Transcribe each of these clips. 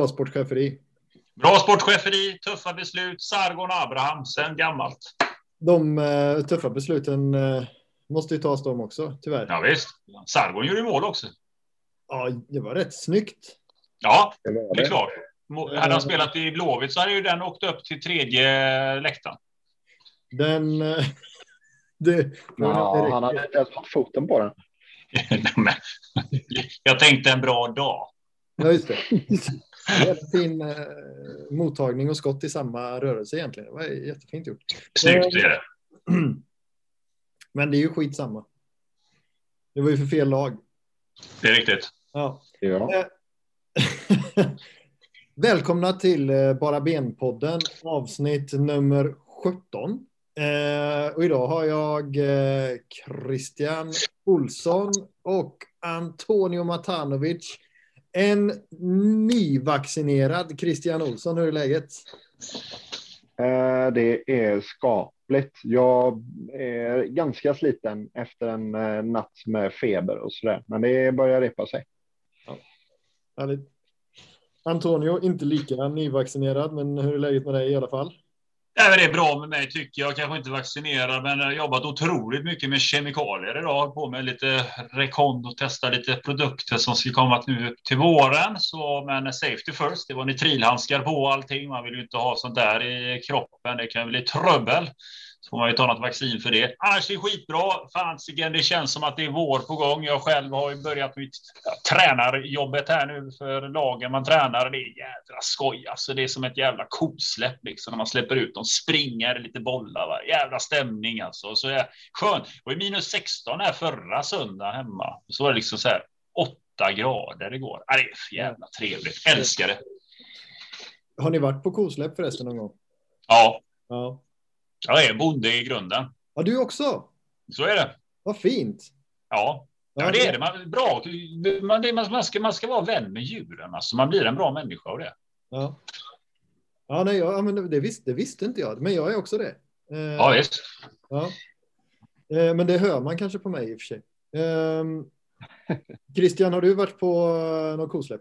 bra sportcheferi. Bra sportcheferi, tuffa beslut, Sargon Abraham, sen gammalt. De uh, tuffa besluten uh, måste ju tas de också, tyvärr. Ja, visst. Sargon gjorde mål också. Ja, det var rätt snyggt. Ja, det, det. det är klart. Hade han spelat i Blåvitt så hade ju den åkt upp till tredje läktaren. Den... Uh, det, ja, han hade inte ens fått foten på den. jag tänkte en bra dag. Ja, just det. Fin eh, mottagning och skott i samma rörelse egentligen. Det var jättefint gjort. Snyggt är det. Men det är ju skitsamma. Det var ju för fel lag. Det är riktigt. Ja. ja. Eh, välkomna till eh, Bara Ben-podden avsnitt nummer 17. Eh, och idag har jag eh, Christian Olsson och Antonio Matanovic. En nyvaccinerad Christian Olsson, hur är läget? Eh, det är skapligt. Jag är ganska sliten efter en eh, natt med feber och så där, men det börjar repa sig. Ja. Antonio, inte lika nyvaccinerad, men hur är läget med dig i alla fall? Nej, det är bra med mig tycker jag. Kanske inte vaccinerad, men jag har jobbat otroligt mycket med kemikalier idag. På med lite rekond och testa lite produkter som ska komma nu till våren. Så, men safety first. Det var nitrilhandskar på allting. Man vill ju inte ha sånt där i kroppen. Det kan bli trubbel. Så får man ju ta något vaccin för det. Annars är det skitbra. Fasiken, det känns som att det är vår på gång. Jag själv har ju börjat mitt tränarjobbet här nu för lagen man tränar. Det är jädra skoj. Alltså, det är som ett jävla kosläpp liksom när man släpper ut dem. Springer lite bollar. Va? Jävla stämning alltså. Så är skönt. Det var minus 16 här förra söndag hemma. Så var det liksom så här 8 grader igår. Ja, det är jävla trevligt. Älskar det. Har ni varit på kosläpp förresten någon gång? Ja. Ja. Jag är bonde i grunden. Ja, du också? Så är det. Vad fint. Ja, ja det är det. Man, bra. Man, man, ska, man ska vara vän med djuren. Alltså, man blir en bra människa av det. Ja. Ja, nej, ja, men det, visste, det visste inte jag, men jag är också det. Eh, ja, visst. Ja. Eh, men det hör man kanske på mig i och för sig. Eh, Christian, har du varit på eh, något kosläpp?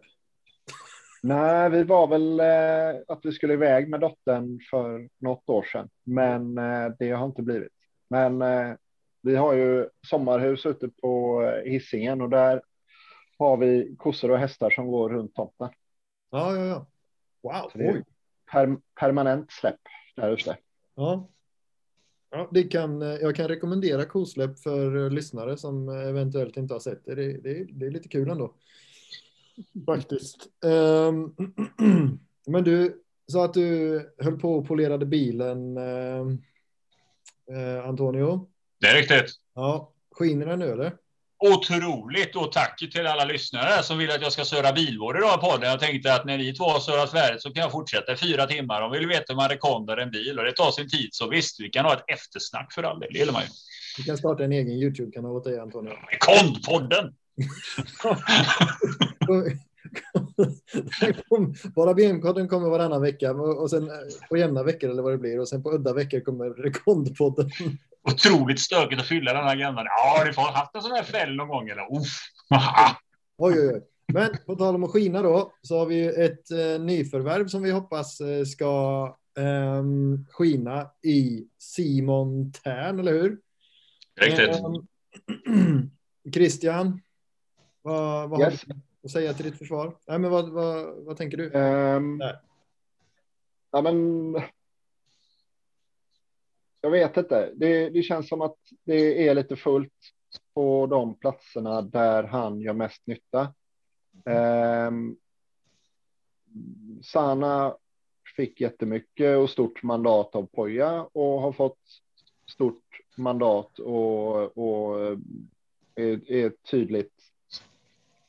Nej, vi var väl eh, att vi skulle iväg med dottern för något år sedan, men eh, det har inte blivit. Men eh, vi har ju sommarhus ute på eh, hissingen och där har vi kossor och hästar som går runt tomten. Ja, ja, ja. Wow. Oj. Per, permanent släpp där ute. Ja. Ja, det kan, eh, jag kan rekommendera kosläpp för lyssnare som eventuellt inte har sett det. Det, det, det är lite kul ändå. Faktiskt. Um, men du sa att du höll på och polerade bilen, uh, Antonio. Det är riktigt. Ja, skiner den nu eller? Otroligt och tack till alla lyssnare som vill att jag ska söra bilvård idag på podden. Jag tänkte att när ni två har sörat färdigt så kan jag fortsätta i fyra timmar. De vill veta hur man rekondar en bil och det tar sin tid. Så visst, vi kan ha ett eftersnack för all del. Det gillar man ju. Vi kan starta en egen YouTube-kanal åt dig Antonio. Rekondpodden! Bara BM-podden kommer varannan vecka och sen på jämna veckor eller vad det blir och sen på udda veckor kommer Rekondpodden. Otroligt stökigt att fylla den här agendan. Ja, har du fått haft en sån här fäll någon gång eller? Uff. oj, oj, oj. Men på tal om att skina då så har vi ett eh, nyförvärv som vi hoppas eh, ska eh, skina i Simon Tern, eller hur? Riktigt. Ehm, Christian, vad, vad yes. har du att säga till ditt försvar? Nej, men vad, vad, vad tänker du? Um, ja, men. Jag vet inte. Det, det känns som att det är lite fullt på de platserna där han gör mest nytta. Um, Sana fick jättemycket och stort mandat av Poja och har fått stort mandat och, och är, är tydligt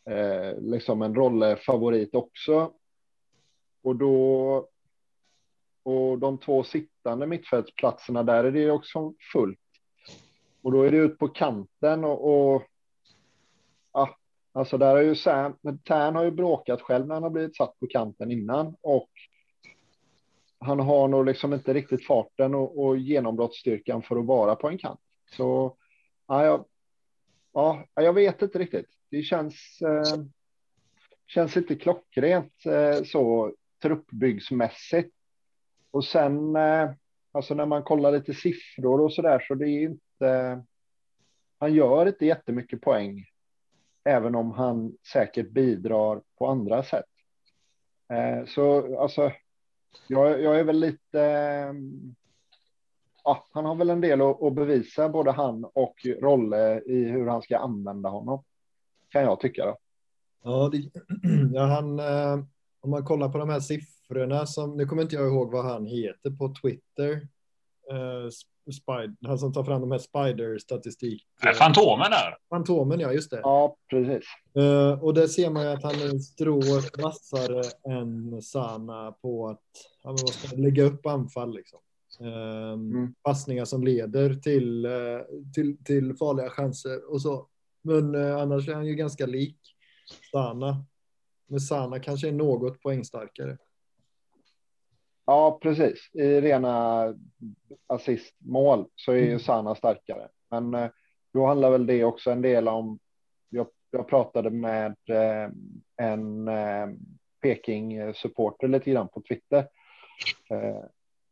eh, liksom en rollfavorit också. Och då och de två sittande mittfältsplatserna där är det också fullt. Och då är det ut på kanten och, och ja, alltså där har ju Sam, Tern har ju bråkat själv när han har blivit satt på kanten innan och han har nog liksom inte riktigt farten och, och genombrottsstyrkan för att vara på en kant. Så ja, jag, ja, jag vet inte riktigt det känns, eh, känns inte klockrent eh, så truppbyggsmässigt. Och sen, eh, alltså när man kollar lite siffror och så där, så det är inte. Han gör inte jättemycket poäng, även om han säkert bidrar på andra sätt. Eh, så alltså, jag, jag är väl lite. Ja, han har väl en del att, att bevisa, både han och Rolle i hur han ska använda honom. Kan jag tycka. Då. Ja, det, ja han, eh, om man kollar på de här siffrorna som, nu kommer inte jag ihåg vad han heter på Twitter. Eh, Spider, han som tar fram de här spider-statistik. Fantomen där. Fantomen, ja, just det. Ja, precis. Uh, och där ser man ju att han är strå vassare än Sana på att ja, ska lägga upp anfall. Liksom. Uh, mm. Passningar som leder till, uh, till, till farliga chanser och så. Men uh, annars är han ju ganska lik Sana. Men Sana kanske är något poängstarkare. Ja, precis. I rena assistmål så är ju mm. Sana starkare. Men eh, då handlar väl det också en del om. Jag, jag pratade med eh, en eh, Peking supporter lite grann på Twitter.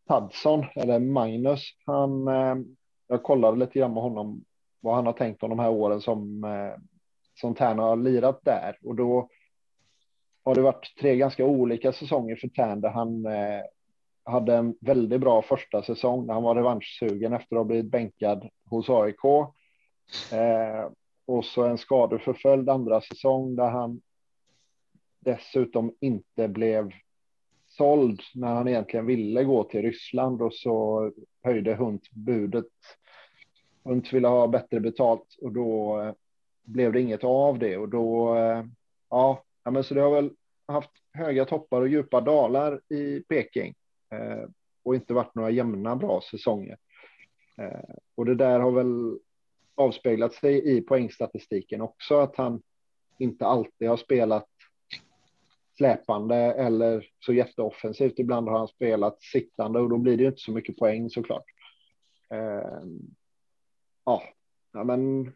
Tadson eller Magnus. Han. Jag kollade lite grann med honom vad han har tänkt om de här åren som eh, som Tärn har lirat där och då har det varit tre ganska olika säsonger för Tärn där han eh, hade en väldigt bra första säsong när han var revanschsugen efter att ha blivit bänkad hos AIK. Eh, och så en skadeförföljd andra säsong där han dessutom inte blev såld när han egentligen ville gå till Ryssland och så höjde Hunt budet. Hunt ville ha bättre betalt och då eh, blev det inget av det och då. Eh, ja, men så det har väl haft höga toppar och djupa dalar i Peking eh, och inte varit några jämna bra säsonger. Och det där har väl avspeglat sig i poängstatistiken också att han inte alltid har spelat släpande eller så jätteoffensivt. Ibland har han spelat sittande och då blir det inte så mycket poäng såklart ja, men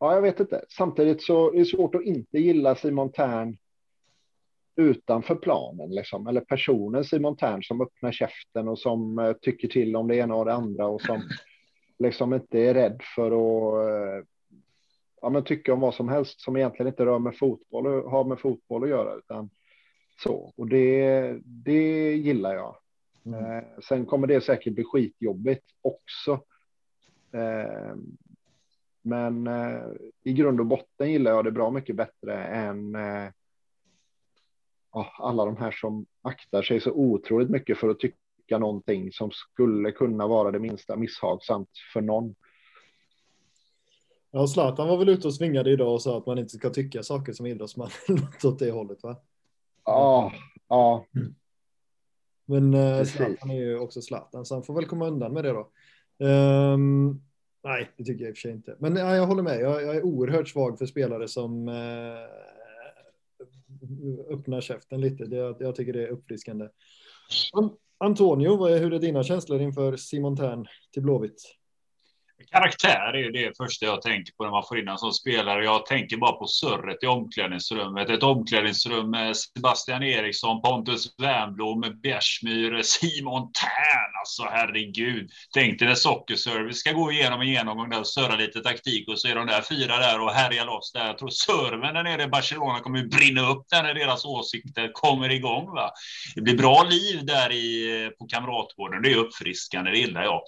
Ja, jag vet inte. Samtidigt så är det svårt att inte gilla Simon Tern utanför planen, liksom. eller personen Simon Tern som öppnar käften och som uh, tycker till om det ena och det andra och som liksom inte är rädd för att uh, ja, men tycka om vad som helst som egentligen inte rör med fotboll och har med fotboll att göra. Utan så, och det, det gillar jag. Mm. Uh, sen kommer det säkert bli skitjobbigt också. Men eh, i grund och botten gillar jag det bra mycket bättre än eh, alla de här som aktar sig så otroligt mycket för att tycka någonting som skulle kunna vara det minsta misshagsamt för någon. Ja, Zlatan var väl ute och svingade idag och sa att man inte ska tycka saker som idrottsman. Något åt det hållet, va? Ja, ja. Mm. Men eh, Zlatan är ju också Zlatan, så han får väl komma undan med det då. Um, Nej, det tycker jag i och för sig inte. Men ja, jag håller med. Jag, jag är oerhört svag för spelare som eh, öppnar käften lite. Det, jag tycker det är uppfriskande. Antonio, hur är dina känslor inför Simon Tern till Blåvitt? Karaktär är ju det första jag tänker på när man får in en sån spelare. Jag tänker bara på surret i omklädningsrummet. Ett omklädningsrum med Sebastian Eriksson, Pontus Wernbloom, Bjärsmyr, Simon Tern. Alltså herregud. Tänk dig när Sockerservice ska gå igenom en genomgång där och surra lite taktik och så är de där fyra där och härjar loss där. Jag tror serven där nere i Barcelona kommer brinna upp där när deras åsikter kommer igång. Va? Det blir bra liv där i, eh, på Kamratgården. Det är uppfriskande, det gillar jag.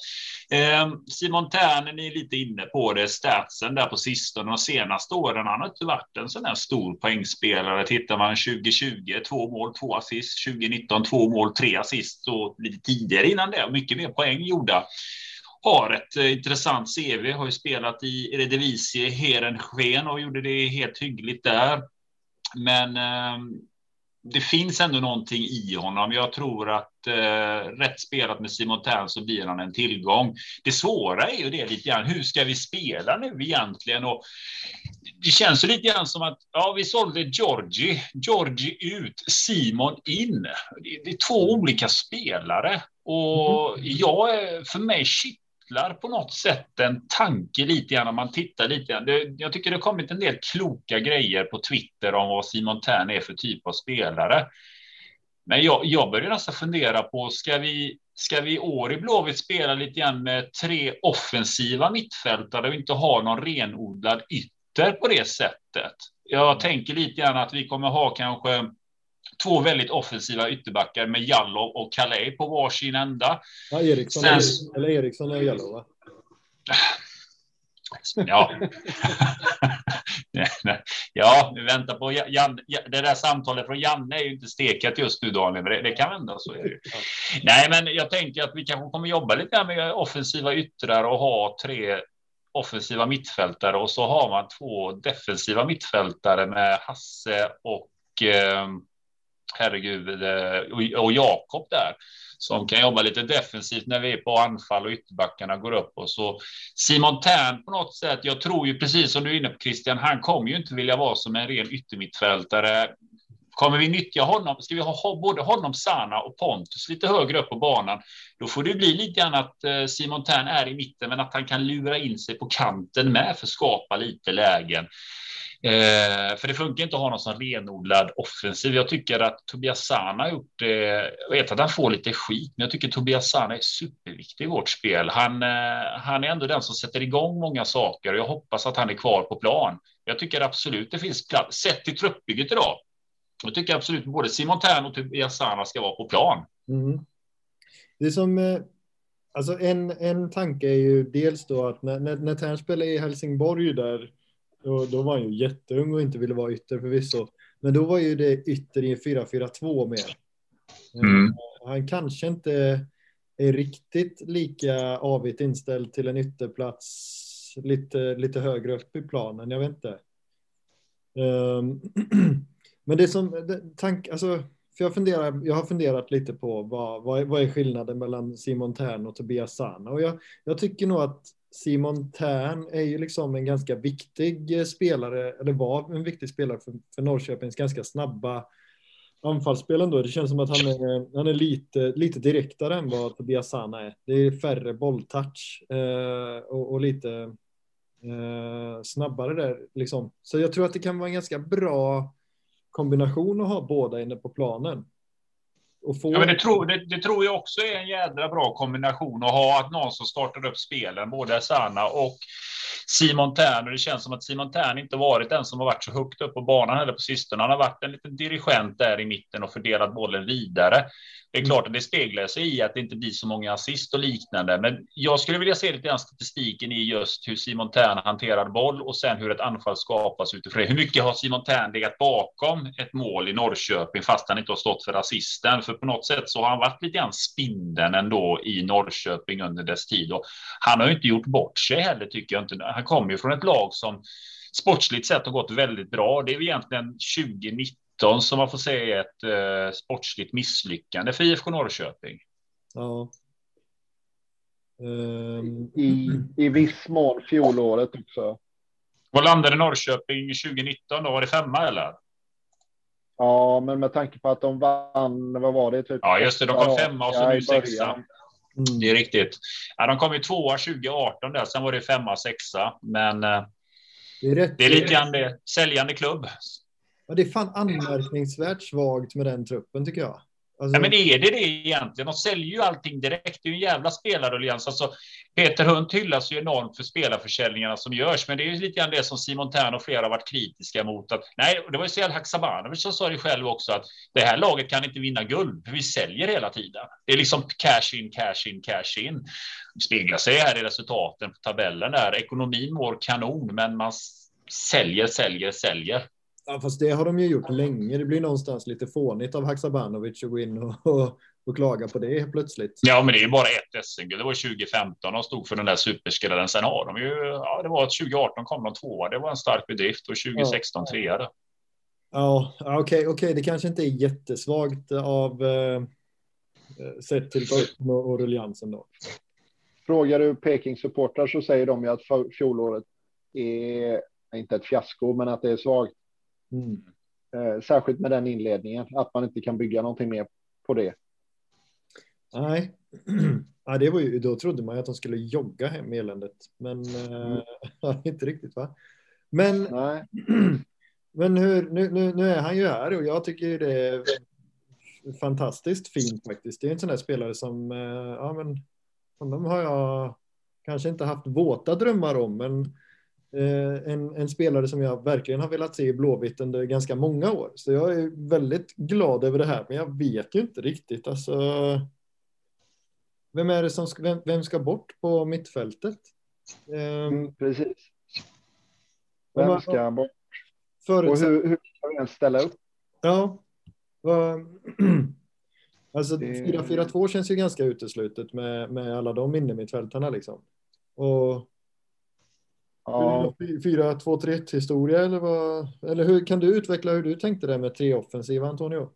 Eh, Simon Ternen ni är lite inne på det, statsen där på sistone de senaste åren. Han har inte varit en sån här stor poängspelare. Tittar man 2020, två mål, två assist. 2019, två mål, tre assist och lite tidigare innan det, mycket mer poäng gjorda. Har ett eh, intressant CV, har ju spelat i Eredivisie, Herensken och gjorde det helt hyggligt där. Men eh, det finns ändå någonting i honom. Jag tror att eh, rätt spelat med Simon Tern så blir han en tillgång. Det svåra är ju det lite grann. Hur ska vi spela nu egentligen? Och det känns ju lite grann som att ja, vi sålde Georgi. Georgi ut, Simon in. Det, det är två olika spelare och mm. jag, för mig växlar på något sätt en tanke lite grann om man tittar lite grann. Det, jag tycker det har kommit en del kloka grejer på Twitter om vad Simon Tern är för typ av spelare. Men jag, jag börjar nästan fundera på, ska vi, ska vi i år i Blåvitt spela lite grann med tre offensiva mittfältare och inte ha någon renodlad ytter på det sättet? Jag tänker lite grann att vi kommer ha kanske två väldigt offensiva ytterbackar med Jallow och Calais på varsin ända. Ja, Eriksson, Sen... eller Eriksson och Jallow, va? Ja. ja, vi väntar på Jan, det där samtalet från Janne är ju inte stekat just nu Daniel, men det, det kan vända så är det ju. Nej, men jag tänker att vi kanske kommer jobba lite med offensiva yttrar och ha tre offensiva mittfältare och så har man två defensiva mittfältare med Hasse och eh, herregud eh, och Jakob där som kan jobba lite defensivt när vi är på anfall och ytterbackarna går upp och så Simon Tern på något sätt. Jag tror ju precis som du är inne på Christian, han kommer ju inte vilja vara som en ren yttermittfältare. Kommer vi nyttja honom? Ska vi ha både honom, Sana och Pontus lite högre upp på banan? Då får det bli lite grann att eh, Simon Tern är i mitten, men att han kan lura in sig på kanten med för att skapa lite lägen. Eh, för det funkar inte att ha någon som renodlad offensiv. Jag tycker att Tobias Sana har gjort det. Jag vet att han får lite skit, men jag tycker Tobias Sana är superviktig i vårt spel. Han, eh, han är ändå den som sätter igång många saker och jag hoppas att han är kvar på plan. Jag tycker absolut det finns plats. Sett till truppbygget idag. Jag tycker absolut både Simon Tern och Tobias Sana ska vara på plan. Mm. Det som eh, Alltså en, en tanke är ju dels då att när, när, när Tern spelade i Helsingborg där då, då var han ju jätteung och inte ville vara ytter förvisso. Men då var ju det ytter i en 4-4-2 mer. Mm. Eh, han kanske inte är riktigt lika avigt inställd till en ytterplats lite, lite högre upp i planen. Jag vet inte. Um, men det som det, tank, alltså, för jag, funderar, jag har funderat lite på vad, vad, vad är skillnaden mellan Simon Tern och Tobias Sana och jag, jag tycker nog att Simon Tern är ju liksom en ganska viktig eh, spelare, eller var en viktig spelare för, för Norrköpings ganska snabba anfallsspel ändå. Det känns som att han är, han är lite, lite direktare än vad Tobias Sana är. Det är färre bolltouch eh, och, och, lite eh, snabbare där liksom. Så jag tror att det kan vara en ganska bra kombination att ha båda inne på planen. Få... Ja, men det, tror, det, det, tror jag också är en jädra bra kombination att ha att någon som startar upp spelen, både Sana och Simon Tern. Och det känns som att Simon Tern inte varit den som har varit så högt upp på banan heller på sistone. Han har varit en liten dirigent där i mitten och fördelat bollen vidare. Det är klart att det speglar sig i att det inte blir så många assist och liknande, men jag skulle vilja se lite grann statistiken i just hur Simon Tern hanterar boll och sen hur ett anfall skapas utifrån det. Hur mycket har Simon Tern legat bakom ett mål i Norrköping fast han inte har stått för assisten? För på något sätt så har han varit lite grann spindeln ändå i Norrköping under dess tid och han har ju inte gjort bort sig heller tycker jag inte. Han kommer ju från ett lag som sportsligt sett har gått väldigt bra. Det är egentligen 2019 som man får säga är ett eh, sportsligt misslyckande för IFK Norrköping. Ja. Um... I, I viss mån fjolåret också. Vad landade Norrköping 2019 då? Var det femma eller? Ja, men med tanke på att de vann, vad var det? Typ ja, just det, de kom femma och så nu sexa. Mm. Det är riktigt. Ja, de kom ju tvåa 2018 där, sen var det femma, sexa, men eh, det är, rätt. det är lite grann det. Säljande klubb. Ja, det är fan anmärkningsvärt svagt med den truppen tycker jag. Alltså... Ja, men är det det egentligen? De säljer ju allting direkt. Det är ju en jävla spelarallians. Alltså, Peter Hunt hyllas ju enormt för spelarförsäljningarna som görs, men det är ju lite grann det som Simon Tern och flera har varit kritiska mot. Att, nej, det var ju Sead Haksabanovic som sa det själv också, att det här laget kan inte vinna guld, för vi säljer hela tiden. Det är liksom cash in, cash in, cash in. Det speglar sig här i resultaten på tabellen där. Ekonomin mår kanon, men man säljer, säljer, säljer. Ja, fast det har de ju gjort länge. Det blir någonstans lite fånigt av Haksabanovic att gå in och, och, och klaga på det plötsligt. Ja, men det är ju bara ett SM-guld. Det var 2015 de stod för den där superskrällen. Sen har de ju, ja, det var att 2018 kom de tvåa. Det var en stark bedrift och 2016 ja. trea. Ja, okej, okay, okej, okay. det kanske inte är jättesvagt av eh, sett till och, och ruljansen då. Frågar du Peking supportrar så säger de ju att fjolåret är inte ett fiasko, men att det är svagt. Mm. Eh, särskilt med den inledningen, att man inte kan bygga någonting mer på det. Nej. Ja, det var ju, då trodde man ju att de skulle jogga hem eländet, men mm. äh, inte riktigt va? Men, Nej. men hur, nu, nu, nu är han ju här och jag tycker det är fantastiskt fint faktiskt. Det är en sån där spelare som, ja men, honom har jag kanske inte haft våta drömmar om, men en, en, spelare som jag verkligen har velat se i Blåvitt under ganska många år. Så jag är väldigt glad över det här, men jag vet ju inte riktigt. Alltså, vem är det som ska, vem, vem ska bort på mittfältet? Mm, precis. Vem ska bort? Och hur, hur ska vi ens ställa upp? Ja. Alltså 4-4-2 känns ju ganska uteslutet med, med alla de innermittfältarna liksom. Och ja. 4-2-3 historia eller vad? Eller hur kan du utveckla hur du tänkte det med tre offensiva Antonio?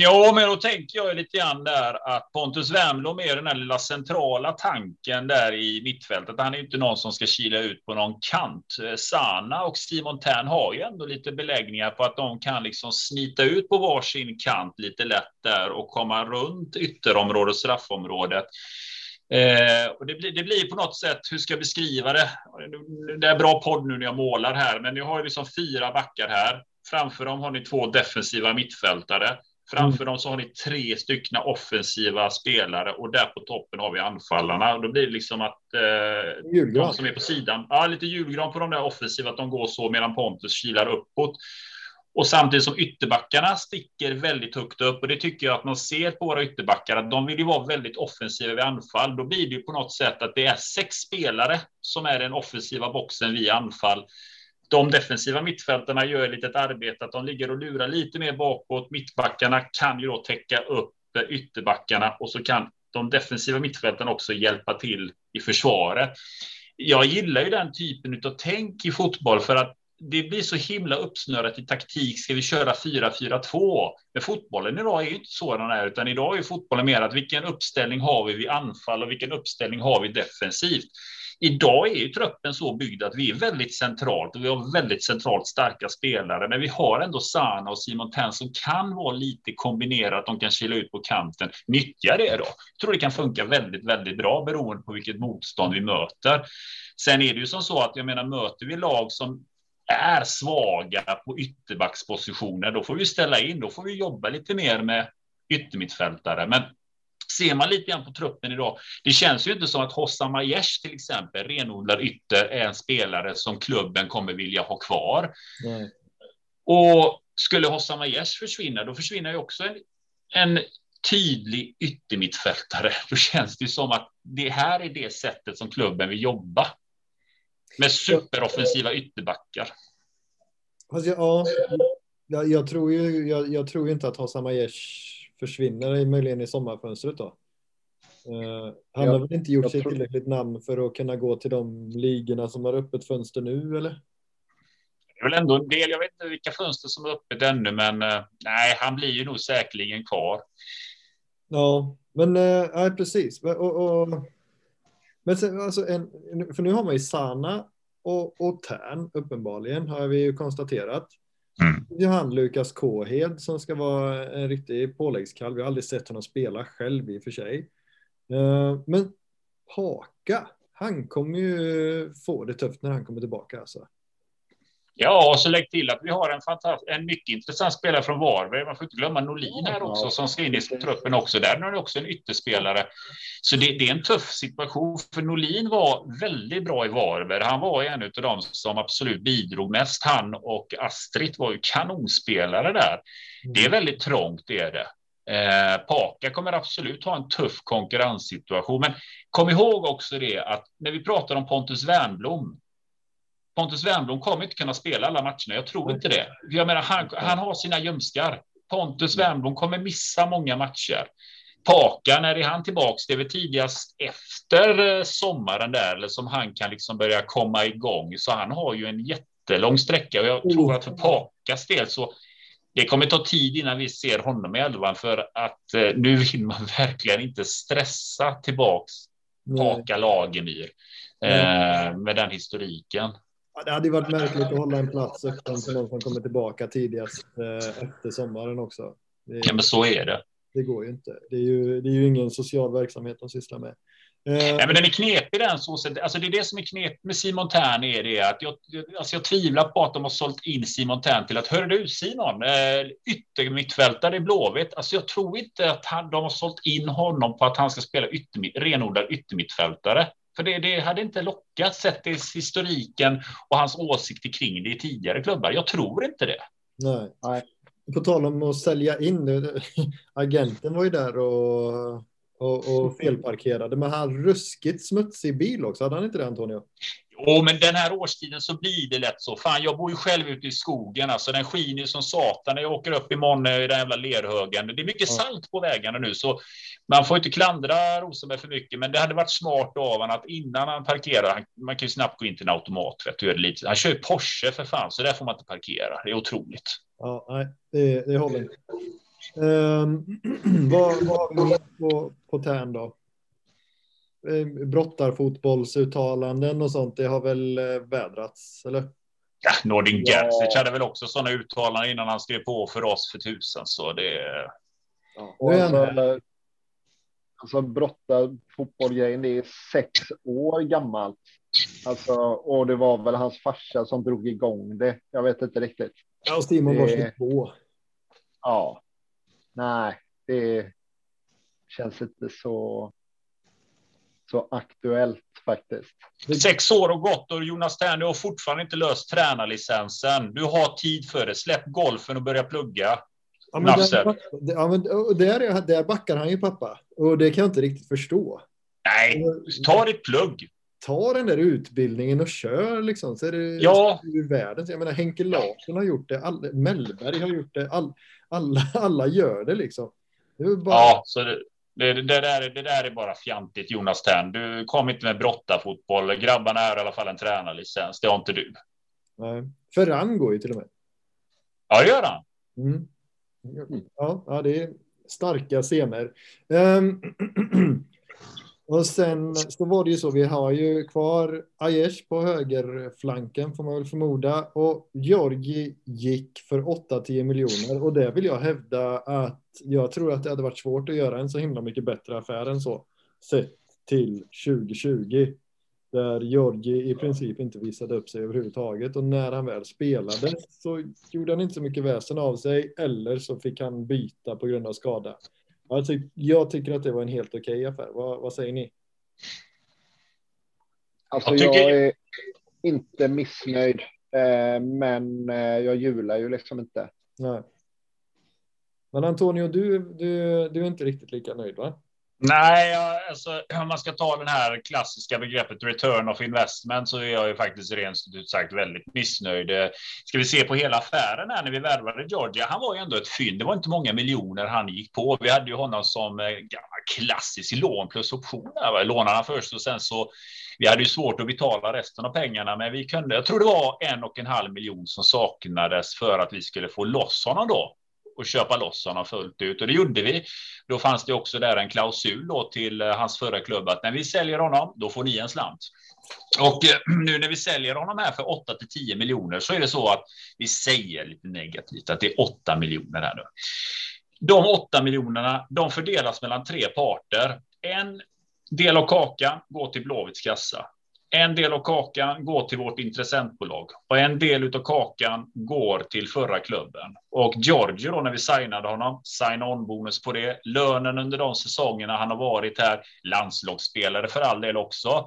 Ja, men då tänker jag lite grann där att Pontus Wernbloom är den här lilla centrala tanken där i mittfältet. Han är inte någon som ska kila ut på någon kant. Sana och Simon Tern har ju ändå lite beläggningar på att de kan liksom smita ut på varsin kant lite lätt där och komma runt ytterområdet, straffområdet. Eh, och det, blir, det blir på något sätt, hur ska jag beskriva det? Det är bra podd nu när jag målar här, men ni har ju liksom fyra backar här. Framför dem har ni två defensiva mittfältare. Framför mm. dem så har ni tre stycken offensiva spelare och där på toppen har vi anfallarna. Och då blir det liksom att eh, de som är på sidan, ja, lite julgran på de där offensiva, att de går så medan Pontus kilar uppåt. Och samtidigt som ytterbackarna sticker väldigt högt upp och det tycker jag att man ser på våra ytterbackar att de vill ju vara väldigt offensiva vid anfall. Då blir det ju på något sätt att det är sex spelare som är den offensiva boxen vid anfall de defensiva mittfältarna gör lite ett arbete att de ligger och lurar lite mer bakåt. Mittbackarna kan ju då täcka upp ytterbackarna och så kan de defensiva mittfältarna också hjälpa till i försvaret. Jag gillar ju den typen av tänk i fotboll för att det blir så himla uppsnörat i taktik. Ska vi köra 4-4-2? Men fotbollen idag är ju inte sådan här, utan idag är fotbollen mer att vilken uppställning har vi vid anfall och vilken uppställning har vi defensivt? Idag är ju truppen så byggd att vi är väldigt centralt och vi har väldigt centralt starka spelare, men vi har ändå Sana och Simon Tenn som kan vara lite kombinerat. De kan kila ut på kanten. Nyttja det då. Jag tror det kan funka väldigt, väldigt bra beroende på vilket motstånd vi möter. Sen är det ju som så att jag menar, möter vi lag som är svaga på ytterbackspositioner, då får vi ställa in. Då får vi jobba lite mer med yttermittfältare. Men ser man lite grann på truppen idag. Det känns ju inte som att Hossam Aiesh till exempel, renodlad ytter, är en spelare som klubben kommer vilja ha kvar. Nej. Och skulle Hossam Aiesh försvinna, då försvinner ju också en, en tydlig yttermittfältare. Då känns det som att det här är det sättet som klubben vill jobba. Med superoffensiva ytterbackar. Alltså, ja, jag, jag tror ju jag, jag tror inte att Hossam Aiesh försvinner möjligen i sommarfönstret då. Uh, han ja, har väl inte gjort sig tror... tillräckligt namn för att kunna gå till de ligorna som har öppet fönster nu eller? Det är väl ändå en del. Jag vet inte vilka fönster som är öppet ännu, men uh, nej, han blir ju nog säkerligen kvar. Ja, men uh, nej, precis. Och, och, men sen, alltså en, för nu har man ju Sana och, och Tern uppenbarligen har vi ju konstaterat. Mm. Det är han Lukas Kåhed som ska vara en riktig påläggskalv. Jag har aldrig sett honom spela själv i och för sig. Eh, men Haka, han kommer ju få det tufft när han kommer tillbaka. Alltså. Ja, och så lägg till att vi har en, fantastisk, en mycket intressant spelare från Varberg. Man får inte glömma Norlin här också, som ska in i truppen också. Där har ni också en ytterspelare. Så det, det, är en tuff situation, för Norlin var väldigt bra i Varberg. Han var en av de som absolut bidrog mest. Han och Astrid var ju kanonspelare där. Det är väldigt trångt, det är det. Eh, Paka kommer absolut ha en tuff konkurrenssituation, men kom ihåg också det att när vi pratar om Pontus Wernblom Pontus Wernbloom kommer inte kunna spela alla matcherna. Jag tror inte det. Jag menar, han, han har sina ljumskar. Pontus Wernbloom kommer missa många matcher. Paka, när är han tillbaks? Det är väl tidigast efter eh, sommaren där, eller som han kan liksom börja komma igång. Så han har ju en jättelång sträcka och jag tror att för Pakas del så det kommer ta tid innan vi ser honom i elvan för att eh, nu vill man verkligen inte stressa tillbaks Paka Lagemyr eh, med den historiken. Ja, det hade varit märkligt att hålla en plats öppen för någon som kommer tillbaka tidigast eh, efter sommaren också. Det... Ja, men så är det. det går ju inte. Det är ju, det är ju ingen social verksamhet de sysslar med. Eh, Nej, men den är knepig den så. Alltså det är det som är knepigt med Simon Tern är det att jag, alltså jag tvivlar på att de har sålt in Simon Tern till att hör du Simon, eh, yttermittfältare i Blåvitt. Alltså jag tror inte att han, de har sålt in honom på att han ska spela yttermitt, renodlad yttermittfältare. För det, det hade inte lockat sett till historiken och hans åsikter kring det i tidigare klubbar. Jag tror inte det. Nej. Nej. På tal om att sälja in, eh, agenten var ju där och och, och felparkerade. Men han ruskigt smutsig bil också, hade han inte det Antonio? Jo, men den här årstiden så blir det lätt så. Fan, jag bor ju själv ute i skogen, alltså den skiner som satan när jag åker upp imorgon i den jävla lerhögen. Det är mycket salt på vägarna nu, så man får inte klandra Rosenberg för mycket, men det hade varit smart av honom att innan han parkerar, man kan ju snabbt gå in till en automat, vet du, lite. Han kör ju Porsche för fan, så där får man inte parkera. Det är otroligt. Ja, nej, det, det håller inte. Um, vad, vad har vi på, på tärn då? Uh, brottarfotbollsuttalanden och sånt, det har väl uh, vädrats, eller? Ja, Nordin ja. Gerzic hade väl också sådana uttalanden innan han skrev på för oss för tusen, så det... Ja. Och alltså, alltså brottarfotbollgrejen, det är sex år gammalt. Alltså, och det var väl hans farsa som drog igång det. Jag vet inte riktigt. Ja, och Simon var 22. Ja, nej, det känns inte så, så aktuellt faktiskt. Sex år och gått och Jonas Tern, har fortfarande inte löst tränarlicensen. Du har tid för det. Släpp golfen och börja plugga. Ja, men där, ja, men där, där backar han ju pappa och det kan jag inte riktigt förstå. Nej, ta ditt plugg. Ta den där utbildningen och kör liksom. Så är det ja. ur världen. Jag menar, Henke Larsson har gjort det. All, Mellberg har gjort det. All, alla, alla gör det liksom. Det bara... Ja, så det, det, det, där, det där är bara fjantigt Jonas Tern. Du kom inte med brottarfotboll. Grabbarna är i alla fall en tränarlicens. Det har inte du. Nej, Ferran går ju till och med. Ja, det gör han. Mm. Ja, ja, det är starka scener. Um, Och sen så var det ju så, vi har ju kvar Aiesh på högerflanken får man väl förmoda. Och Georgi gick för 8-10 miljoner. Och det vill jag hävda att jag tror att det hade varit svårt att göra en så himla mycket bättre affär än så. Sett till 2020. Där Georgi i princip inte visade upp sig överhuvudtaget. Och när han väl spelade så gjorde han inte så mycket väsen av sig. Eller så fick han byta på grund av skada. Alltså, jag tycker att det var en helt okej okay affär. Vad, vad, säger ni? Alltså, jag, tycker... jag är inte missnöjd, eh, men eh, jag jular ju liksom inte. Nej. Men Antonio, du, du, du är inte riktigt lika nöjd, va? Nej, alltså, om man ska ta den här klassiska begreppet return of investment så är jag ju faktiskt rent ut sagt väldigt missnöjd. Eh, ska vi se på hela affären här när vi värvade Georgia? Han var ju ändå ett fynd. Det var inte många miljoner han gick på. Vi hade ju honom som eh, klassisk lån plus option. Lånade han först och sen så. Vi hade ju svårt att betala resten av pengarna, men vi kunde. Jag tror det var en och en halv miljon som saknades för att vi skulle få loss honom då och köpa loss honom fullt ut och det gjorde vi. Då fanns det också där en klausul då till eh, hans förra klubb att när vi säljer honom, då får ni en slant. Och eh, nu när vi säljer honom här för 8 till 10 miljoner så är det så att vi säger lite negativt att det är 8 miljoner här nu. De 8 miljonerna, de fördelas mellan tre parter. En del av kakan går till Blåvitts kassa. En del av kakan går till vårt intressentbolag och en del av kakan går till förra klubben. Och Giorgio då när vi signade honom, sign-on bonus på det, lönen under de säsongerna han har varit här, landslagsspelare för all del också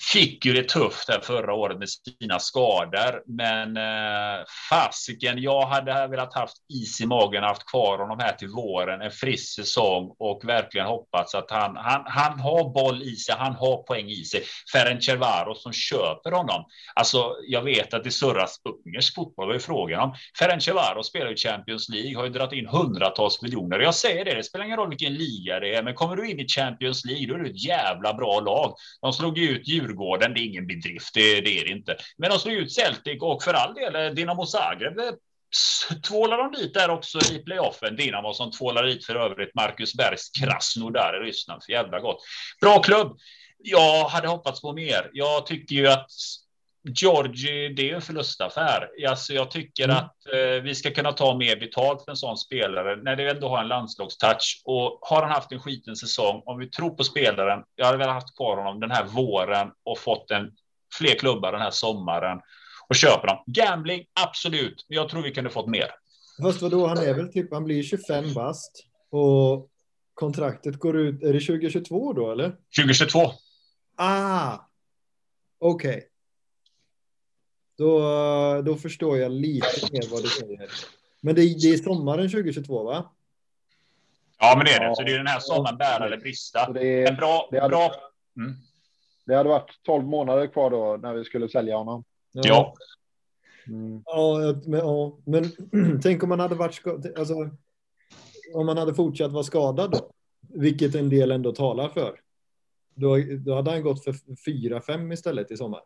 fick ju det tufft här förra året med sina skador. Men eh, fasiken, jag hade velat haft is i magen, haft kvar honom här till våren, en frisk säsong och verkligen hoppats att han, han, han har boll i sig, han har poäng i sig. Ferencvaros som köper honom. Alltså, jag vet att det surras ungersk fotboll, vad är frågan om? Ferencvaros spelar ju Champions League, har ju dragit in hundratals miljoner. Jag säger det, det spelar ingen roll vilken liga det är, men kommer du in i Champions League, då är du ett jävla bra lag. De slog ju ut Djurgården Djurgården, det är ingen bedrift, det, det är det inte. Men de slog ut Celtic och för all del eh, Dinamo Zagreb eh, tvålar de dit där också i playoffen. Dinamo som tvålar dit för övrigt Marcus Bergs Krasnodar i Ryssland. För jävla gott. Bra klubb. Jag hade hoppats på mer. Jag tycker ju att Georgie, det är en förlustaffär. Alltså, jag tycker mm. att eh, vi ska kunna ta mer betalt för en sån spelare när det ändå har en landslagstouch. Och har han haft en skiten säsong, om vi tror på spelaren, jag hade väl haft kvar honom den här våren och fått en fler klubbar den här sommaren och köper dem. Gambling, absolut. Jag tror vi kunde fått mer. Fast vadå, han är väl typ, han blir 25 bast och kontraktet går ut, är det 2022 då eller? 2022. Ah, okej. Okay. Då, då förstår jag lite mer vad du säger. Men det, det är sommaren 2022 va? Ja, men det är det. Så det är den här sommaren, bära eller brista. Det, är, en bra... Det hade, bra... Mm. det hade varit 12 månader kvar då när vi skulle sälja honom. Ja. ja. Mm. Ja, men, ja, men tänk om man hade varit alltså, om man hade fortsatt vara skadad då, vilket en del ändå talar för. Då, då hade han gått för 4-5 istället i sommar.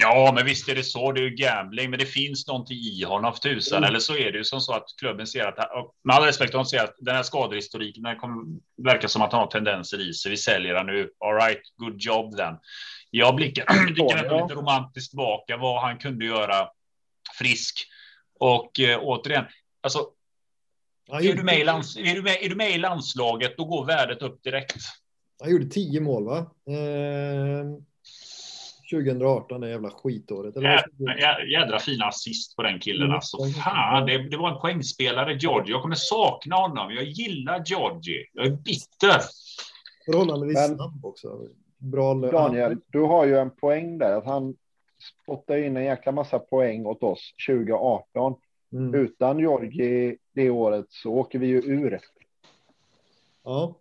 Ja, men visst är det så. Det är ju gambling, men det finns någonting i honom för tusan. Mm. Eller så är det ju som så att klubben ser att, med all respekt, de ser att den här skadehistoriken, den kommer verka som att han har tendenser i sig. Vi säljer han nu. All right, good job then. Jag blickar, blickar lite romantiskt tillbaka vad han kunde göra frisk. Och eh, återigen, alltså. Är, du med i lands, är, du med, är du med i landslaget, då går värdet upp direkt. Han gjorde tio mål, va? Eh, 2018, det jävla skitåret. Eller? Jä, jädra fina assist på den killen. Mm. Alltså, fan, det, det, var en poängspelare, Georgie. Jag kommer sakna honom. Jag gillar Georgie. Jag är bitter. Förhållandevis Men, snabb också. Bra Daniel, du har ju en poäng där. Att han spottade in en jäkla massa poäng åt oss 2018. Mm. Utan Georgie det året så åker vi ju ur. Ja.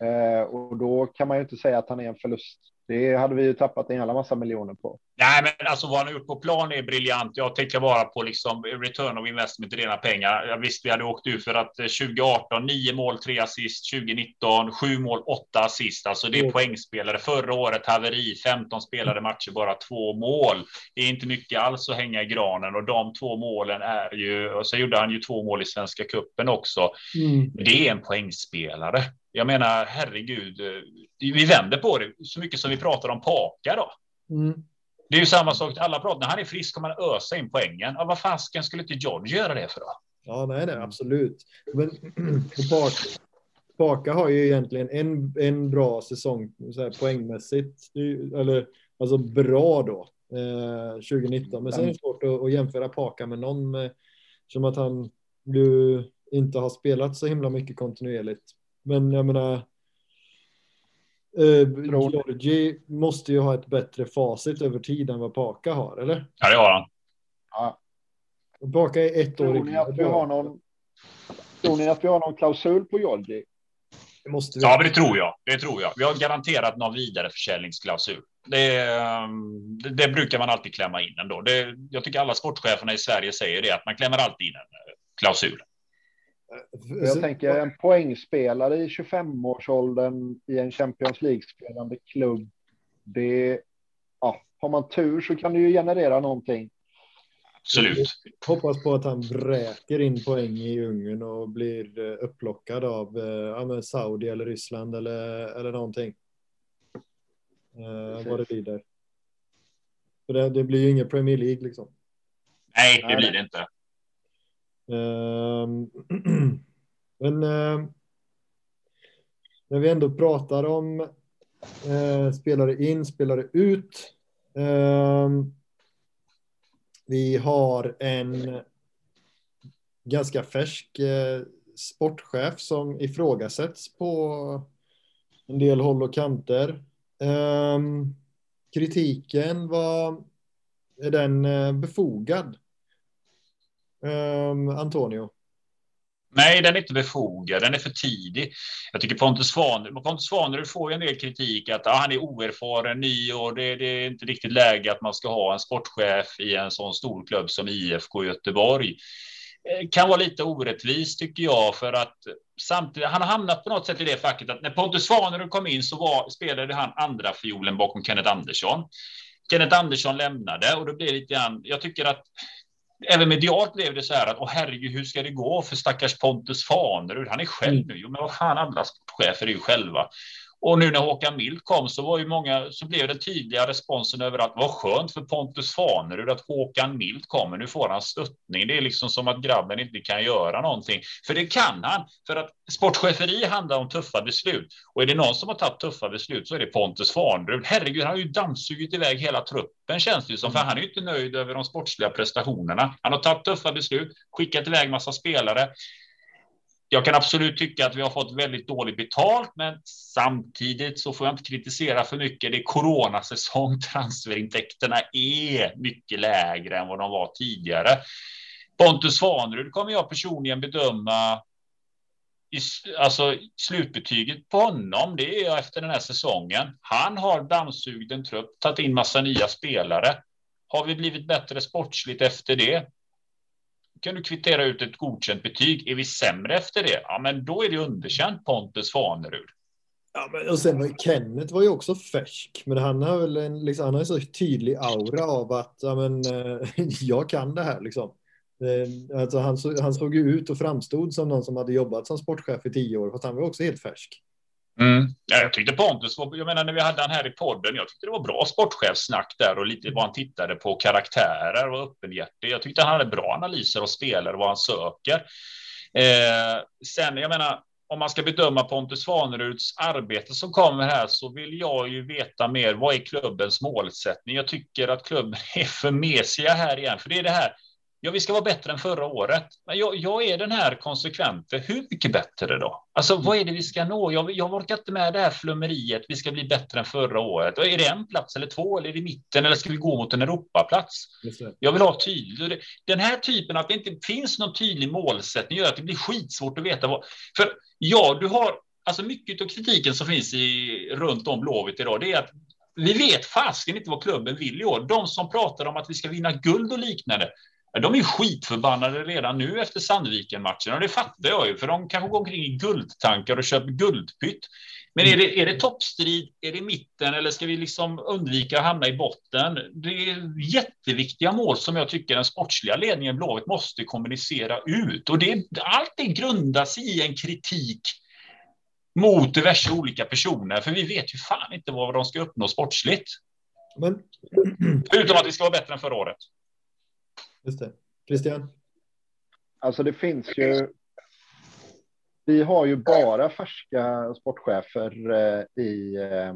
Eh, och då kan man ju inte säga att han är en förlust det hade vi ju tappat en jävla massa miljoner på. Nej, men alltså vad han har gjort på plan är briljant. Jag tänker bara på liksom return of investment, rena pengar. Jag visste vi hade åkt ut för att 2018 eh, nio mål, tre assist, 2019 sju mål, åtta assist. Alltså det är mm. poängspelare. Förra året haveri, 15 spelade matcher, bara två mål. Det är inte mycket alls att hänga i granen och de två målen är ju. Och så gjorde han ju två mål i Svenska Kuppen också. Mm. Det är en poängspelare. Jag menar, herregud, eh, vi vänder på det så mycket som vi pratar om Paka då. Mm. Det är ju samma sak, till alla pratar, när han är frisk kommer han ösa in poängen. Ja, vad fasken skulle inte George göra det för då? Ja, nej, nej, absolut. Men Paka, har ju egentligen en, en bra säsong så här, poängmässigt, eller alltså bra då, eh, 2019. Men sen är det svårt att, att jämföra Paka med någon med, som att han ju inte har spelat så himla mycket kontinuerligt men jag menar. Eh, Georgi måste ju ha ett bättre facit över tid än vad Paka har, eller? Ja, det har han. Ja. Paka är ett tror år ni att vi har någon, Tror ni att vi har någon klausul på Georgi? Det måste vi. Ja, men det tror jag. Det tror jag. Vi har garanterat någon vidareförsäljningsklausul. Det, ehm, det, det, brukar man alltid klämma in ändå. Det, jag tycker alla sportcheferna i Sverige säger det, att man klämmer alltid in en eh, klausul. Jag tänker en poängspelare i 25-årsåldern i en Champions League-spelande klubb. Det, ja, har man tur så kan det ju generera någonting. Absolut. Jag hoppas på att han vräker in poäng i Ungern och blir eh, upplockad av eh, ja, Saudi eller Ryssland eller, eller någonting. Eh, vad det lider. För det, det blir ju ingen Premier League liksom. Nej, det blir det inte. Ehm, men ehm, när vi ändå pratar om eh, spelare in, spelare ut. Ehm, vi har en ganska färsk eh, sportchef som ifrågasätts på en del håll och kanter. Kritiken var, är den eh, befogad? Um, Antonio? Nej, den är inte befogad. Den är för tidig. Jag tycker Pontus Svanerud, Pontus får ju en del kritik att ah, han är oerfaren, ny och det, det, är inte riktigt läge att man ska ha en sportchef i en sån stor klubb som IFK Göteborg. Eh, kan vara lite orättvist tycker jag för att samtidigt. Han har hamnat på något sätt i det facket att när Pontus Svanerud kom in så var, spelade han andra fiolen bakom Kenneth Andersson. Kenneth Andersson lämnade och då blir det lite grann. Jag tycker att även medialt blev det så här att åh herregud, hur ska det gå för stackars Pontus Fanerud? Han är själv mm. nu. Jo, men vad fan, alla sportchefer är ju själva. Och nu när Håkan Mild kom så var ju många så blev den tydliga responsen över att vad skönt för Pontus Fanerud att Håkan Mild kommer. Nu får han stöttning. Det är liksom som att grabben inte kan göra någonting, för det kan han. För att sportcheferi handlar om tuffa beslut och är det någon som har tagit tuffa beslut så är det Pontus Fanerud. Herregud, han har ju dammsugit iväg hela truppen känns det som, för han är ju inte nöjd över de sportsliga prestationerna. Han har tagit tuffa beslut, skickat iväg massa spelare jag kan absolut tycka att vi har fått väldigt dåligt betalt, men samtidigt så får jag inte kritisera för mycket. Det är coronasäsong. Transferintäkterna är mycket lägre än vad de var tidigare. Pontus Svanerud kommer jag personligen bedöma. I, alltså slutbetyget på honom, det är efter den här säsongen. Han har dammsugit en trupp, tagit in massa nya spelare. Har vi blivit bättre sportsligt efter det? Kan du kvittera ut ett godkänt betyg. Är vi sämre efter det? Ja, men då är det underkänt Pontus Fanerud. Ja, men och sen var Kenneth var ju också färsk, men han har väl en, liksom, han har en så tydlig aura av att ja, men, eh, jag kan det här liksom. Eh, alltså, han, han såg ju ut och framstod som någon som hade jobbat som sportchef i tio år, fast han var också helt färsk. Mm. Ja, jag tyckte Pontus var, jag menar när vi hade han här i podden, jag tyckte det var bra sportchefssnack där och lite vad han tittade på karaktärer och öppenhjärtig. Jag tyckte han hade bra analyser av spelare vad han söker. Eh, sen, jag menar, om man ska bedöma Pontus Svaneruds arbete som kommer här så vill jag ju veta mer. Vad är klubbens målsättning? Jag tycker att klubben är för mesiga här igen, för det är det här ja, vi ska vara bättre än förra året. Men jag, jag är den här konsekvente. Hur mycket bättre då? Alltså, vad är det vi ska nå? Jag, jag orkar inte med det här flummeriet. Vi ska bli bättre än förra året. Är det en plats eller två? Eller är det mitten? Eller ska vi gå mot en Europaplats? Jag vill ha tydligt. Den här typen att det inte finns någon tydlig målsättning gör att det blir skitsvårt att veta vad. För ja, du har alltså mycket av kritiken som finns i runt om Blåvitt idag. Det är att vi vet fasken inte vad klubben vill i år. De som pratar om att vi ska vinna guld och liknande. De är skitförbannade redan nu efter Sandviken-matchen och det fattar jag ju, för de kanske går omkring i guldtankar och köper guldpytt. Men är det, är det toppstrid, är det mitten eller ska vi liksom undvika att hamna i botten? Det är jätteviktiga mål som jag tycker den sportsliga ledningen Blåvitt måste kommunicera ut och det, allt det grundas i en kritik mot diverse olika personer, för vi vet ju fan inte vad de ska uppnå sportsligt. Men... Utom att vi ska vara bättre än förra året. Just det. Christian? Alltså det finns ju. Vi har ju bara färska sportchefer eh, i, eh,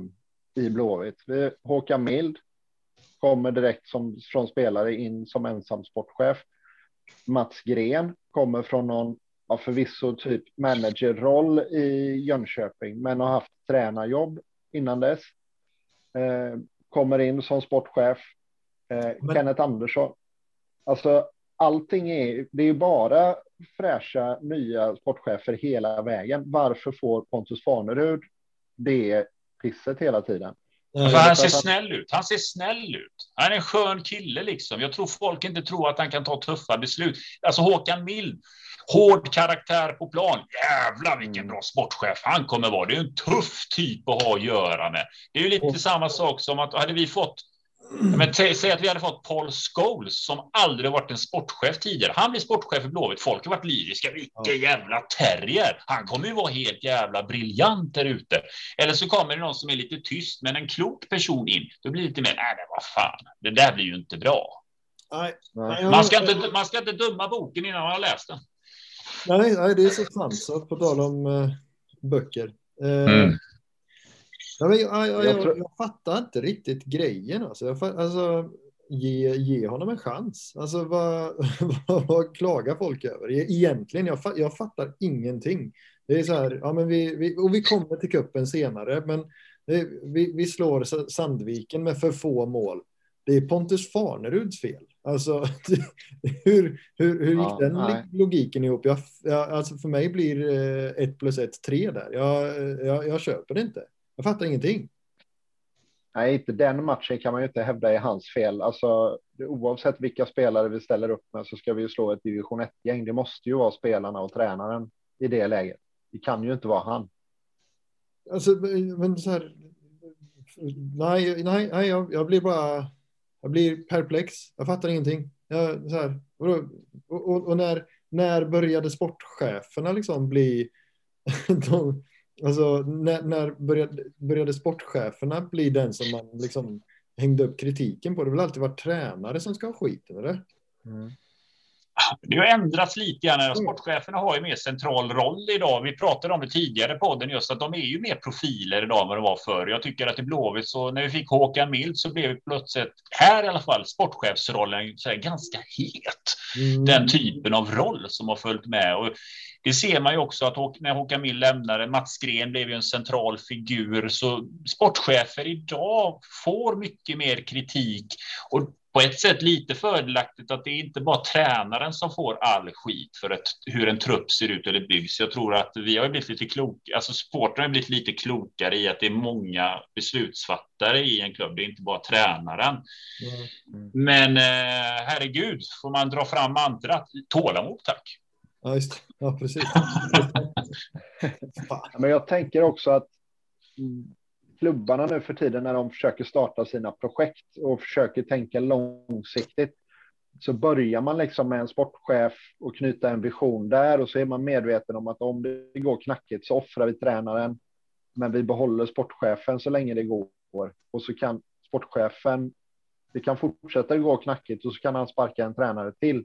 i Blåvitt. Håkan Mild kommer direkt som, från spelare in som ensam sportchef. Mats Gren kommer från någon, ja, förvisso typ managerroll i Jönköping, men har haft tränarjobb innan dess. Eh, kommer in som sportchef. Eh, men... Kenneth Andersson Alltså allting är, det är bara fräscha nya sportchefer hela vägen. Varför får Pontus Farnerud det pisset hela tiden? Alltså, han ser snäll ut. Han ser snäll ut. Han är en skön kille liksom. Jag tror folk inte tror att han kan ta tuffa beslut. Alltså Håkan Mild, hård karaktär på plan. Jävlar vilken bra sportchef han kommer vara. Det är en tuff typ att ha att göra med. Det är ju lite samma sak som att hade vi fått men säg att vi hade fått Paul Scholes som aldrig varit en sportchef tidigare. Han blir sportchef i Blåvitt. Folk har varit lyriska. Vilken jävla terrier. Han kommer ju vara helt jävla briljant där ute. Eller så kommer det någon som är lite tyst, men en klok person in. Då blir det lite mer, nej, men vad fan, det där blir ju inte bra. Nej. Man, ska inte, man ska inte döma boken innan man har läst den. Nej, nej det är så sant. Så på tal om uh, böcker. Uh, mm. Ja, jag, jag, jag, jag, fattar inte riktigt grejen. Alltså. Jag, alltså, ge, ge honom en chans. Alltså, vad, vad, vad klagar folk över? E, egentligen, jag, jag fattar ingenting. Det är så här, ja, men vi, vi, och vi kommer till kuppen senare, men det, vi, vi slår Sandviken med för få mål. Det är Pontus Farneruds fel. Alltså, hur, hur, hur gick ja, den nej. logiken ihop? Jag, jag, alltså för mig blir eh, ett plus ett tre där. Jag, jag, jag köper det inte. Jag fattar ingenting. Nej, inte den matchen kan man ju inte hävda är hans fel. Alltså, oavsett vilka spelare vi ställer upp med så ska vi ju slå ett division 1-gäng. Det måste ju vara spelarna och tränaren i det läget. Det kan ju inte vara han. Alltså, men så här. Nej, nej, nej jag, jag blir bara. Jag blir perplex. Jag fattar ingenting. Jag, så här, och, och, och, när, när började sportcheferna liksom bli de, Alltså, när, när började, började sportcheferna bli den som man liksom hängde upp kritiken på? Det har väl alltid varit tränare som ska ha skiten, eller? Mm. Det har ändrats lite grann. Mm. Sportcheferna har ju mer central roll idag. Vi pratade om det tidigare på podden just att de är ju mer profiler idag än vad de var förr. Jag tycker att i Blåvitt så när vi fick Håkan Mild så blev plötsligt här i alla fall sportchefsrollen så här, ganska het. Mm. Den typen av roll som har följt med och det ser man ju också att när Håkan Mild lämnade, Mats Gren blev ju en central figur, så sportchefer idag får mycket mer kritik och på ett sätt lite fördelaktigt att det är inte bara tränaren som får all skit för ett, hur en trupp ser ut eller byggs. Jag tror att vi har blivit lite kloka, alltså sporten har blivit lite klokare i att det är många beslutsfattare i en klubb. Det är inte bara tränaren. Mm. Mm. Men eh, herregud, får man dra fram mantrat tålamod tack. Ja, just Ja, precis. Men jag tänker också att klubbarna nu för tiden när de försöker starta sina projekt och försöker tänka långsiktigt så börjar man liksom med en sportchef och knyta en vision där och så är man medveten om att om det går knackigt så offrar vi tränaren. Men vi behåller sportchefen så länge det går och så kan sportchefen. Det kan fortsätta gå knackigt och så kan han sparka en tränare till.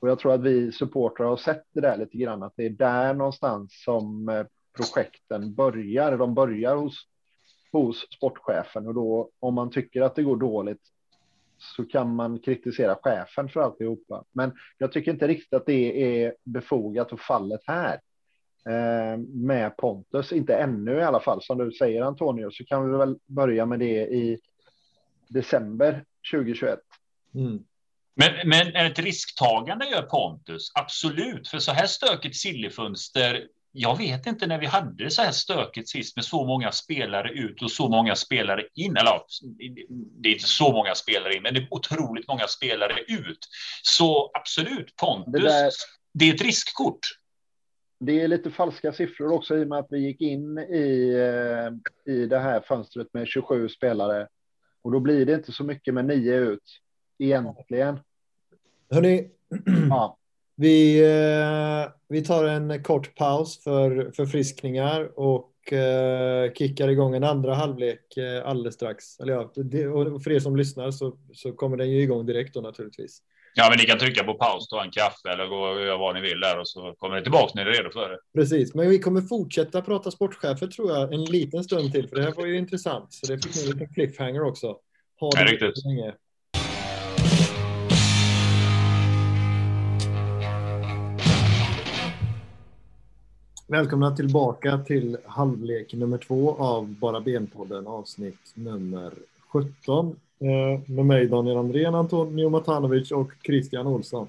Och jag tror att vi supportrar har sett det där lite grann att det är där någonstans som eh, projekten börjar. De börjar hos hos sportchefen och då om man tycker att det går dåligt så kan man kritisera chefen för alltihopa. Men jag tycker inte riktigt att det är befogat och fallet här eh, med Pontus, inte ännu i alla fall. Som du säger Antonio, så kan vi väl börja med det i december 2021. Mm. Men, men ett risktagande gör Pontus, absolut. För så här stökigt sillifönster jag vet inte när vi hade det så här stökigt sist med så många spelare ut och så många spelare in. Eller det är inte så många spelare in, men det är otroligt många spelare ut. Så absolut, Pontus, det, där, det är ett riskkort. Det är lite falska siffror också i och med att vi gick in i, eh, i det här fönstret med 27 spelare. Och då blir det inte så mycket med nio ut egentligen. Hörni, ja. Vi, eh, vi tar en kort paus för förfriskningar och eh, kickar igång en andra halvlek eh, alldeles strax. Eller ja, och för er som lyssnar så, så kommer den ju igång direkt då naturligtvis. Ja, men ni kan trycka på paus, ta en kaffe eller gå och göra vad ni vill där och så kommer ni tillbaka när ni är redo för det. Precis, men vi kommer fortsätta prata sportchefer tror jag en liten stund till, för det här var ju intressant. Så det fick ni en liten cliffhanger också. Ha det ja, riktigt. Länge. Välkomna tillbaka till halvlek nummer två av Bara benpodden, avsnitt nummer 17. Eh, med mig Daniel Andrén, Antonio Matanovic och Christian Olsson.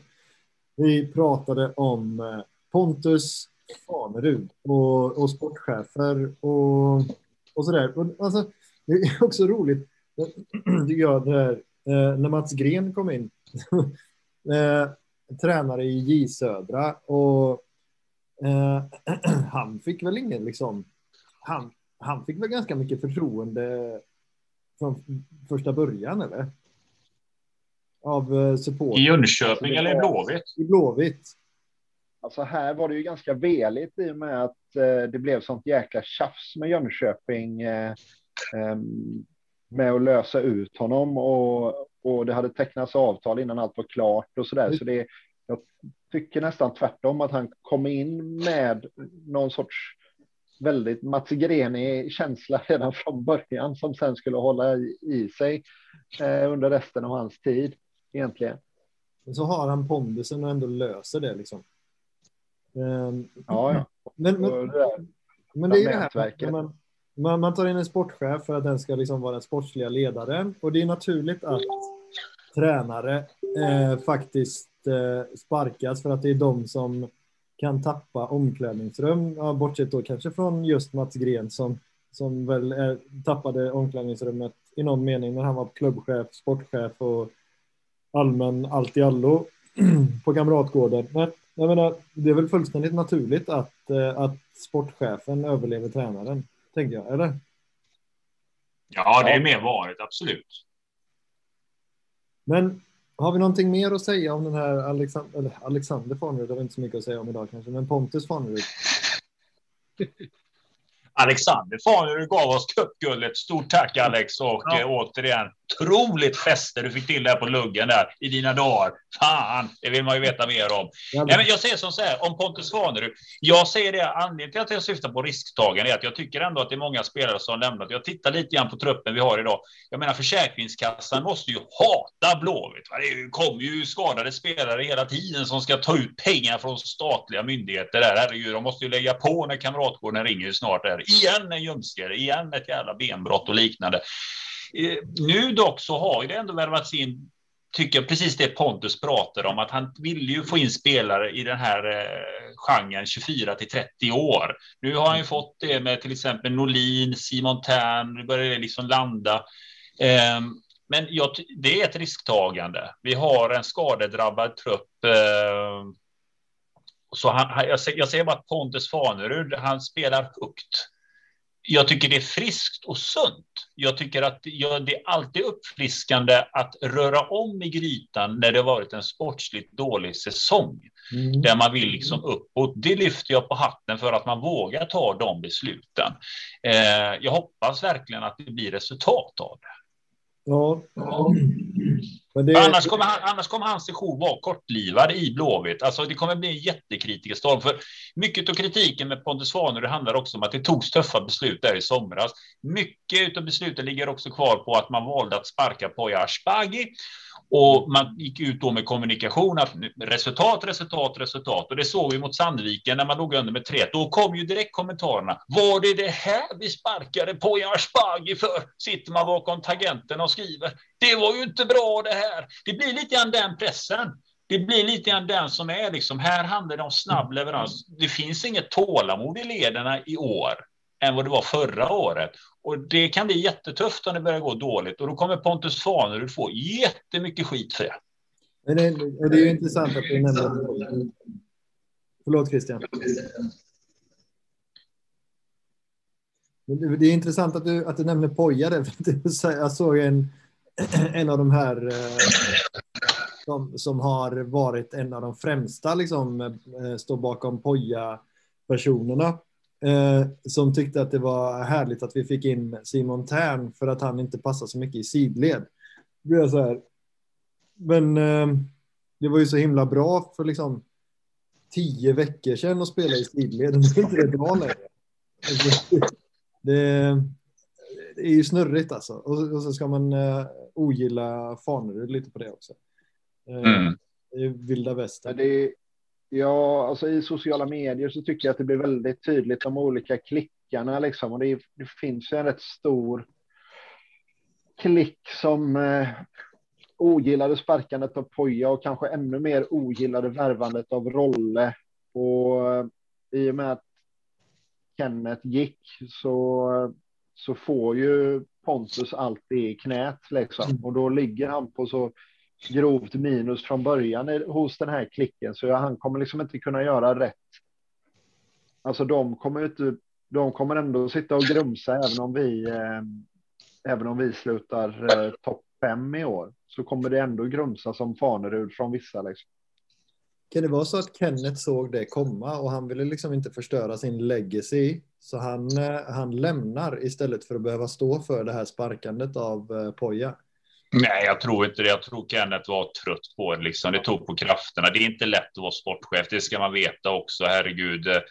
Vi pratade om eh, Pontus Fanerud och, och sportchefer och, och sådär. Alltså, det är också roligt, eh, tycker jag, det här, när Mats Gren kom in. tränare i J Södra och Eh, han fick väl ingen liksom. Han, han fick väl ganska mycket förtroende från första början eller? Av eh, support. I Jönköping eller i Blåvitt? I Blåvitt. Alltså här var det ju ganska veligt i och med att eh, det blev sånt jäkla tjafs med Jönköping. Eh, eh, med att lösa ut honom och, och det hade tecknats avtal innan allt var klart och så där. Så det, jag tycker nästan tvärtom att han kom in med någon sorts väldigt Mats Grenig känsla redan från början som sen skulle hålla i, sig eh, under resten av hans tid egentligen. Men så har han pondusen och ändå löser det liksom. Um, ja, ja. Men, men, det men det är ju det här. Man, man, man, tar in en sportchef för att den ska liksom vara den sportsliga ledaren och det är naturligt att tränare eh, faktiskt sparkas för att det är de som kan tappa omklädningsrum, ja, bortsett då kanske från just Mats Gren som, som väl är, tappade omklädningsrummet i någon mening när han var klubbchef, sportchef och allmän allt i allo på Kamratgården. Men jag menar, det är väl fullständigt naturligt att, eh, att sportchefen överlever tränaren, tänker jag, eller? Ja, det är mer vanligt, absolut. Men har vi någonting mer att säga om den här Alexander, eller Alexander Farnerud? Det vi inte så mycket att säga om idag kanske, men Pontus Farnerud. Alexander Farnerud gav oss cupguldet. Stort tack Alex och ja. eh, återigen otroligt fäste du fick till där på luggen där i dina dagar. Fan, det vill man ju veta mer om. Ja, men jag säger som så här om Pontus Farnerud. Jag säger det anledningen till att jag syftar på risktagande är att jag tycker ändå att det är många spelare som lämnat. Jag tittar lite grann på truppen vi har idag. Jag menar Försäkringskassan måste ju hata Blåvitt. Det kommer ju skadade spelare hela tiden som ska ta ut pengar från statliga myndigheter. Där. Herregud, de måste ju lägga på när Kamratgården ringer snart. Där. Igen en ljumskare, igen ett jävla benbrott och liknande. Eh, nu dock så har det ändå värvats in tycker jag precis det Pontus pratar om, att han vill ju få in spelare i den här eh, genren 24 till 30 år. Nu har han ju fått det med till exempel Norlin, Simon Tern, nu börjar det liksom landa. Eh, men jag, det är ett risktagande. Vi har en skadedrabbad trupp. Eh, så han, jag, jag säger bara att Pontus Fanerud, han spelar högt jag tycker det är friskt och sunt. Jag tycker att det är alltid uppfriskande att röra om i grytan när det har varit en sportsligt dålig säsong. Mm. Där man vill liksom uppåt. Det lyfter jag på hatten för att man vågar ta de besluten. Eh, jag hoppas verkligen att det blir resultat av det. Ja. Det... Annars, kommer han, annars kommer hans session vara kortlivad i Blåvitt. Alltså, det kommer bli en jättekritikerstorm. För mycket av kritiken med Pontus Svanerud handlar också om att det togs tuffa beslut där i somras. Mycket av besluten ligger också kvar på att man valde att sparka Poya Ashbagi och man gick ut då med kommunikation att resultat, resultat, resultat. Och det såg vi mot Sandviken när man låg under med 3 Då kom ju direkt kommentarerna. Var det det här vi sparkade på Jarsbagi för? Sitter man bakom tangenten och skriver. Det var ju inte bra det här. Det blir lite grann den pressen. Det blir lite grann den som är liksom. Här handlar det om snabb leverans. Det finns inget tålamod i lederna i år än vad det var förra året. Och det kan bli jättetufft om det börjar gå dåligt och då kommer Pontus Fanerud få jättemycket skit för det. Men det, och det är ju intressant att du nämner Förlåt Christian. Det är intressant att du, att du nämner Poja. Jag såg en, en av de här eh, som, som har varit en av de främsta, liksom, eh, står bakom Poja-personerna eh, som tyckte att det var härligt att vi fick in Simon Tern för att han inte passar så mycket i sidled. Då blev jag så här. Men eh, det var ju så himla bra för liksom tio veckor sedan att spela i sidled. Nu är inte det bra längre. Det, det, är ju snurrigt alltså. Och, och så ska man eh, ogilla Fanerud lite på det också. Eh, mm. Det är vilda västern. Det, Ja, alltså i sociala medier så tycker jag att det blir väldigt tydligt de olika klickarna liksom. Och det, det finns ju en rätt stor klick som eh, ogillade sparkandet av Poja och kanske ännu mer ogillade värvandet av Rolle. Och eh, i och med att Kenneth gick så, så får ju Pontus allt det i knät liksom. Och då ligger han på så grovt minus från början hos den här klicken, så han kommer liksom inte kunna göra rätt. Alltså de kommer inte, de kommer ändå sitta och grumsa även om vi, eh, även om vi slutar eh, topp fem i år, så kommer det ändå grumsa som Fanerud från vissa. Liksom. Kan det vara så att Kenneth såg det komma och han ville liksom inte förstöra sin legacy så han, eh, han lämnar istället för att behöva stå för det här sparkandet av eh, Poja? Nej, jag tror inte det. Jag tror Kenneth var trött på det. Liksom. Det tog på krafterna. Det är inte lätt att vara sportchef. Det ska man veta också. Herregud. Eh,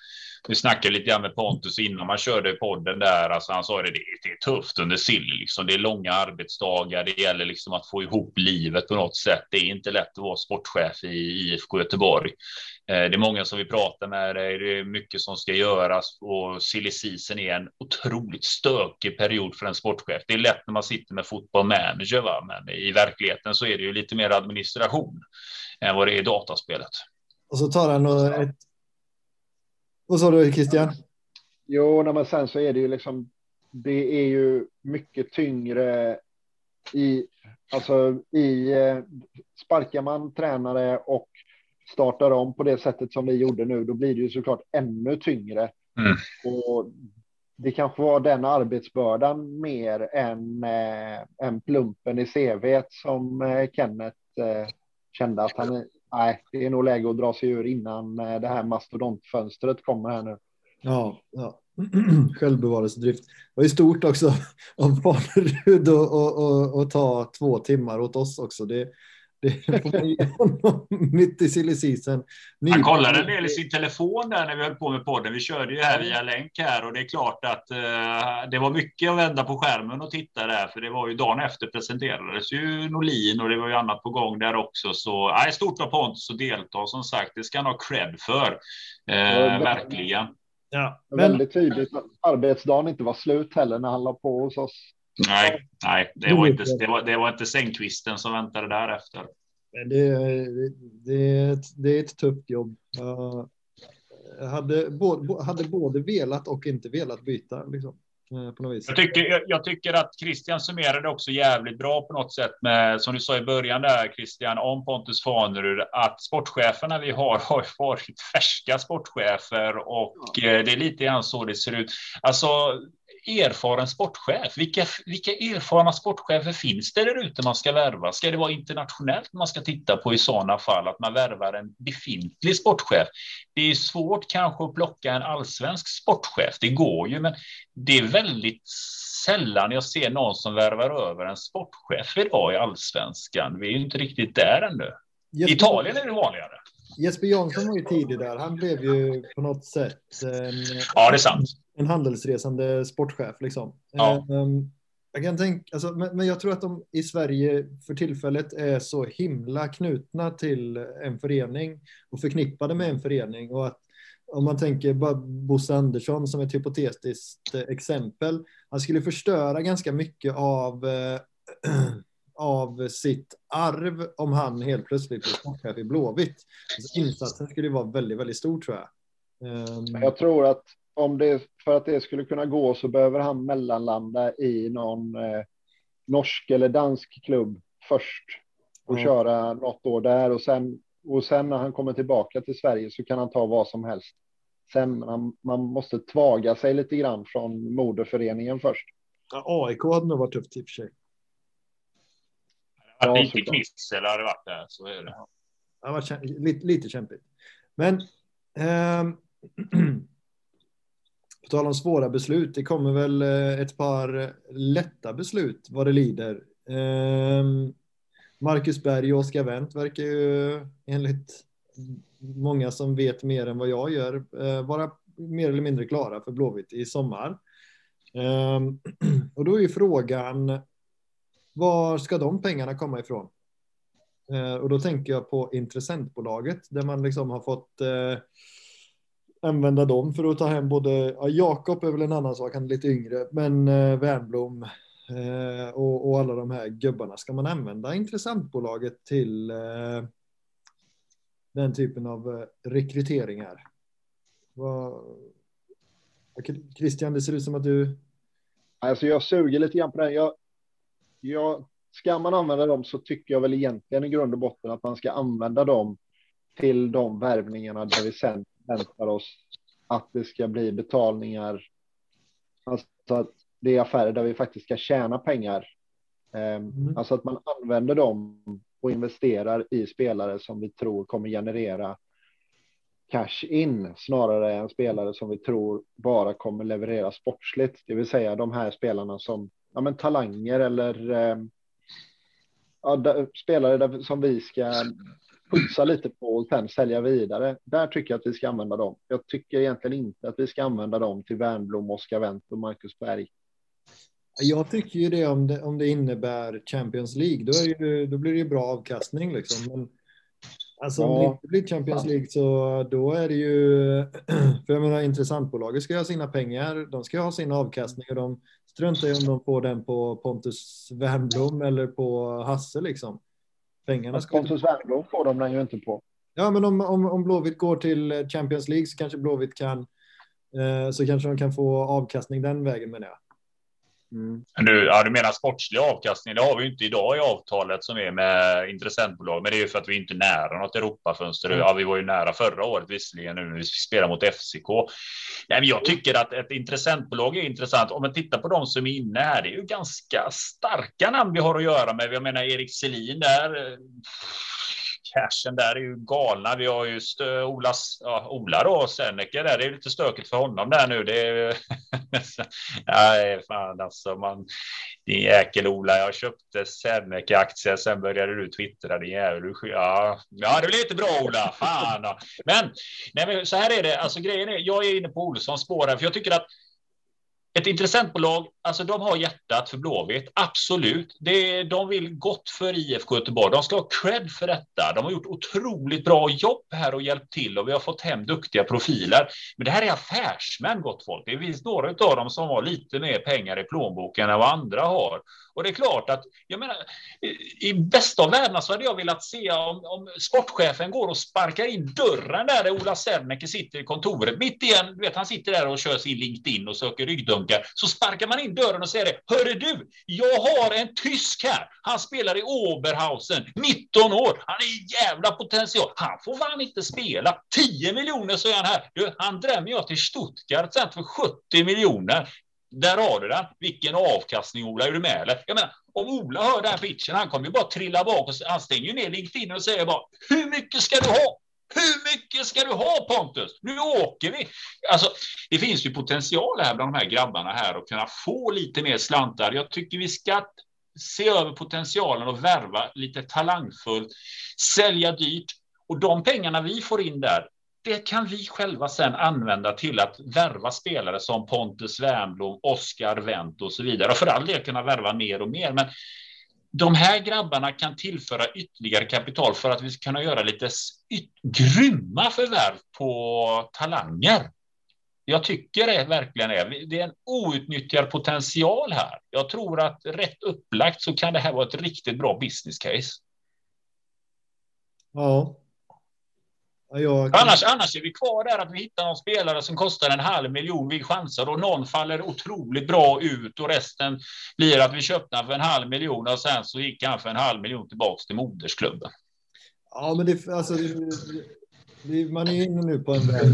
vi snackade lite grann med Pontus innan man körde podden där. Alltså han sa det, det är tufft under sill. Liksom. Det är långa arbetsdagar. Det gäller liksom att få ihop livet på något sätt. Det är inte lätt att vara sportchef i IFK Göteborg. Eh, det är många som vi pratar med. Det är mycket som ska göras och silly season är en otroligt stökig period för en sportchef. Det är lätt när man sitter med fotboll manager, va? men i verkligheten så är det ju lite mer administration än vad det är i dataspelet. Och så tar han ett vad sa du Christian? Jo, men sen så är det ju liksom. Det är ju mycket tyngre i alltså i eh, sparkar man tränare och startar om på det sättet som vi gjorde nu, då blir det ju såklart ännu tyngre. Mm. Och det kanske var den arbetsbördan mer än, äh, än plumpen i CV som äh, Kenneth äh, kände att han nej, det är nog läge att dra sig ur innan eh, det här mastodontfönstret kommer här nu. Ja, ja. självbevarelsedrift. Det var ju stort också av Fanerud att ta två timmar åt oss också. Det, det får man ge honom mitt i silly season. Han kollade en del i sin telefon där när vi höll på med podden. Vi körde ju här via länk här och det är klart att uh, det var mycket att vända på skärmen och titta där, för det var ju dagen efter presenterades ju Norlin och det var ju annat på gång där också. Så nej, stort av Pontus att delta som sagt. Det ska han ha cred för. Uh, verkligen. Ja, men... Väldigt tydligt att arbetsdagen inte var slut heller när han la på hos oss. Nej, nej det, var inte, det, var, det var inte sängkvisten som väntade därefter. Det, det, är ett, det är ett tufft jobb. Jag hade, både, hade både velat och inte velat byta. Liksom, eh, på något vis. Jag, tycker, jag, jag, tycker att Christian summerade också jävligt bra på något sätt med, som du sa i början där Christian, om Pontus Fanerud, att sportcheferna vi har har varit färska sportchefer och ja. Eh, det är lite grann så det ser ut. Alltså, erfaren sportchef. Vilka, vilka erfarna sportchefer finns det där ute man ska värva? Ska det vara internationellt man ska titta på i sådana fall, att man värvar en befintlig sportchef? Det är svårt kanske att plocka en allsvensk sportchef. Det går ju, men det är väldigt sällan jag ser någon som värvar över en sportchef idag i allsvenskan. Vi är ju inte riktigt där ännu. I Italien är det vanligare. Jesper Jansson var ju tidig där. Han blev ju på något sätt en, ja, det är sant. En handelsresande sportchef. Liksom. Ja. Um, jag kan tänka, alltså, men, men, jag tror att de i Sverige för tillfället är så himla knutna till en förening och förknippade med en förening. Och att om man tänker bara Bosse Andersson som ett hypotetiskt exempel. Han skulle förstöra ganska mycket av eh, av sitt arv om han helt plötsligt blir sportchef i Blåvitt. Alltså insatsen skulle vara väldigt, väldigt stor tror jag. Um... Jag tror att om det för att det skulle kunna gå så behöver han mellanlanda i någon eh, norsk eller dansk klubb först och mm. köra något år där och sen och sen när han kommer tillbaka till Sverige så kan han ta vad som helst. Sen man, man måste tvaga sig lite grann från moderföreningen först. Ja, AIK hade nog varit tufft i och för sig. Ja, lite knissel hade varit där, så är det. Ja, det var lite, lite kämpigt. Men eh, på tal om svåra beslut, det kommer väl eh, ett par eh, lätta beslut vad det lider. Ehm, Marcus Berg och Oskar Wendt verkar ju eh, enligt många som vet mer än vad jag gör vara mer eller mindre klara för Blåvitt i sommar. Ehm, och då är ju frågan var ska de pengarna komma ifrån? Och då tänker jag på intressentbolaget där man liksom har fått eh, använda dem för att ta hem både, ja, Jakob är väl en annan sak, han är lite yngre, men eh, Wernblom eh, och, och, alla de här gubbarna. Ska man använda intressantbolaget till eh, den typen av eh, rekryteringar? Vad, Christian, det ser ut som att du... Alltså jag suger lite grann på den. Jag, jag, ska man använda dem så tycker jag väl egentligen i grund och botten att man ska använda dem till de värvningarna där vi sen väntar oss att det ska bli betalningar. Alltså att det är affärer där vi faktiskt ska tjäna pengar. Ehm, mm. Alltså att man använder dem och investerar i spelare som vi tror kommer generera cash in snarare än spelare som vi tror bara kommer leverera sportsligt. Det vill säga de här spelarna som ja, men talanger eller eh, ja, spelare som vi ska putsa lite på och sen sälja vidare. Där tycker jag att vi ska använda dem. Jag tycker egentligen inte att vi ska använda dem till Wernbloom, Oskar Wendt och Marcus Berg. Jag tycker ju det om det, om det innebär Champions League. Då, är ju, då blir det ju bra avkastning. Liksom. Men, alltså, om ja. det inte blir Champions League så då är det ju... För jag menar, intressantbolaget ska ha sina pengar. De ska ha sin avkastning och de struntar i om de får den på Pontus Wernbloom eller på Hasse liksom. Pengarna ska Pontus Wernbloom får de den ju inte på. Ja, men om, om, om Blåvitt går till Champions League så kanske Blåvitt kan eh, så kanske de kan få avkastning den vägen menar jag. Mm. Du, ja, du menar sportslig avkastning? Det har vi inte idag i avtalet som är med intressentbolag, men det är ju för att vi inte är nära något Europafönster. Mm. Ja, vi var ju nära förra året visserligen nu när vi spelar mot FCK. Nej, men jag tycker att ett intressentbolag är intressant. Om man tittar på de som är inne här, det är ju ganska starka namn vi har att göra med. Jag menar Erik Selin där cashen där är ju galna. Vi har ju Ola, ja, Ola då, Senneke där. Det är lite stökigt för honom där nu. Det är Nej, fan alltså. Man, din jäkel Ola, jag köpte Senneke-aktier, sen började du twittra din jävel. Ja, ja, det blir inte bra Ola. Fan. Ja. Men, nej, men så här är det. Alltså grejen är, jag är inne på Olssons spår här, för jag tycker att ett intressentbolag, alltså de har hjärtat för Blåvitt, absolut. Det, de vill gott för IFK Göteborg. De ska ha cred för detta. De har gjort otroligt bra jobb här och hjälpt till och vi har fått hem duktiga profiler. Men det här är affärsmän, gott folk. Det finns några av dem som har lite mer pengar i plånboken än vad andra har. Och det är klart att, jag menar, i bästa av världen så hade jag velat se om, om sportchefen går och sparkar in dörren där, där Ola Serneke sitter i kontoret, mitt i en, du vet, han sitter där och kör sin LinkedIn och söker ryggdunkar, så sparkar man in dörren och säger det, hörru du, jag har en tysk här, han spelar i Oberhausen, 19 år, han är jävla potential, han får fan inte spela, 10 miljoner säger han här, du, han drämmer jag till Stuttgart sen för 70 miljoner, där har du den. Vilken avkastning Ola, är du med eller? Jag menar, om Ola hör den pitchen, han kommer ju bara trilla bak och han stänger ju ner LinkedIn och säger bara hur mycket ska du ha? Hur mycket ska du ha Pontus? Nu åker vi! Alltså, det finns ju potential här bland de här grabbarna här att kunna få lite mer slantar. Jag tycker vi ska se över potentialen och värva lite talangfullt, sälja dyrt och de pengarna vi får in där, det kan vi själva sen använda till att värva spelare som Pontus Wernbloom, Oskar Wendt och så vidare. Och för all del kunna värva mer och mer. Men de här grabbarna kan tillföra ytterligare kapital för att vi ska kunna göra lite grymma förvärv på talanger. Jag tycker det verkligen är. Det är en outnyttjad potential här. Jag tror att rätt upplagt så kan det här vara ett riktigt bra business case. Ja, jag... Annars, annars är vi kvar där att vi hittar någon spelare som kostar en halv miljon. Vi chansar och någon faller otroligt bra ut och resten blir att vi köpte han för en halv miljon och sen så gick han för en halv miljon tillbaks till modersklubben. Ja, men det, alltså, det, det, man är inne nu på en väg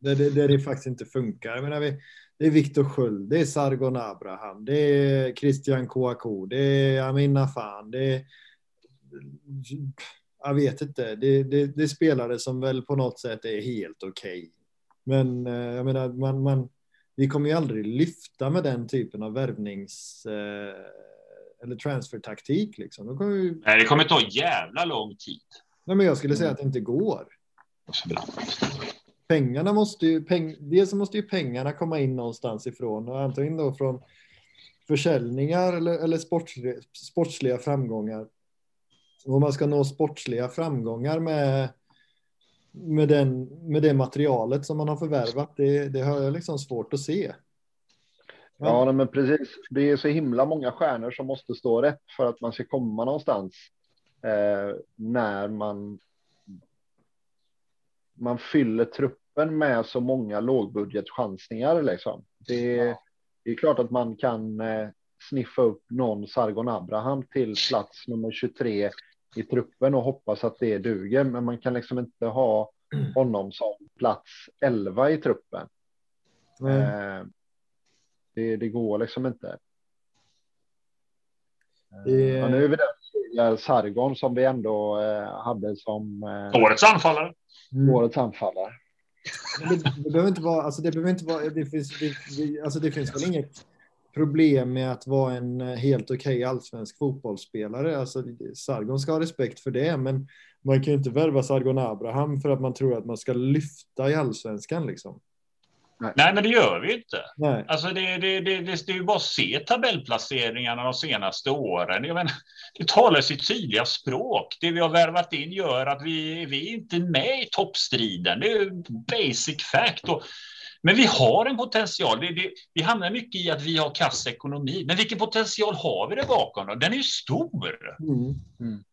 där det, där det faktiskt inte funkar. Jag menar, vi, det är Viktor Sköld, det är Sargon Abraham, det är Christian Kouakou, det är Amina Fan, det är jag vet inte. Det, det, det är spelare som väl på något sätt är helt okej. Okay. Men eh, jag menar, man, man, vi kommer ju aldrig lyfta med den typen av värvnings eh, eller transfertaktik. Liksom. Kommer vi... Nej, det kommer ta jävla lång tid. Nej, men jag skulle säga att det inte går. Pengarna måste ju, peng, dels måste ju pengarna komma in någonstans ifrån och antingen då från försäljningar eller, eller sportsliga, sportsliga framgångar om man ska nå sportsliga framgångar med, med, den, med det materialet som man har förvärvat, det, det har jag liksom svårt att se. Ja, ja men precis. Det är så himla många stjärnor som måste stå rätt för att man ska komma någonstans eh, när man. Man fyller truppen med så många lågbudgetchansningar liksom. Det, ja. det är klart att man kan eh, sniffa upp någon Sargon Abraham till plats nummer 23 i truppen och hoppas att det duger. Men man kan liksom inte ha honom som plats 11 i truppen. Mm. det, det, går liksom inte. Det... Men nu är vi där Sargon som vi ändå eh, hade som eh, årets anfallare. Mm. Årets anfallare. Det, det, behöver inte vara, alltså det behöver inte vara, det finns, det, alltså det finns väl inget problem med att vara en eh, helt okej okay allsvensk fotbollsspelare. Alltså, Sargon ska ha respekt för det, men man kan ju inte värva Sargon Abraham för att man tror att man ska lyfta i allsvenskan. Liksom. Nej. Nej, men det gör vi inte. Nej. Alltså det, det, det, det, det är ju bara att se tabellplaceringarna de senaste åren. Jag menar, det talar sitt tydliga språk. Det vi har värvat in gör att vi, vi är inte med i toppstriden. Det är basic fact. Och men vi har en potential. Det, det, vi hamnar mycket i att vi har kass ekonomi. Men vilken potential har vi där bakom? Då? Den är ju stor. Mm. Mm.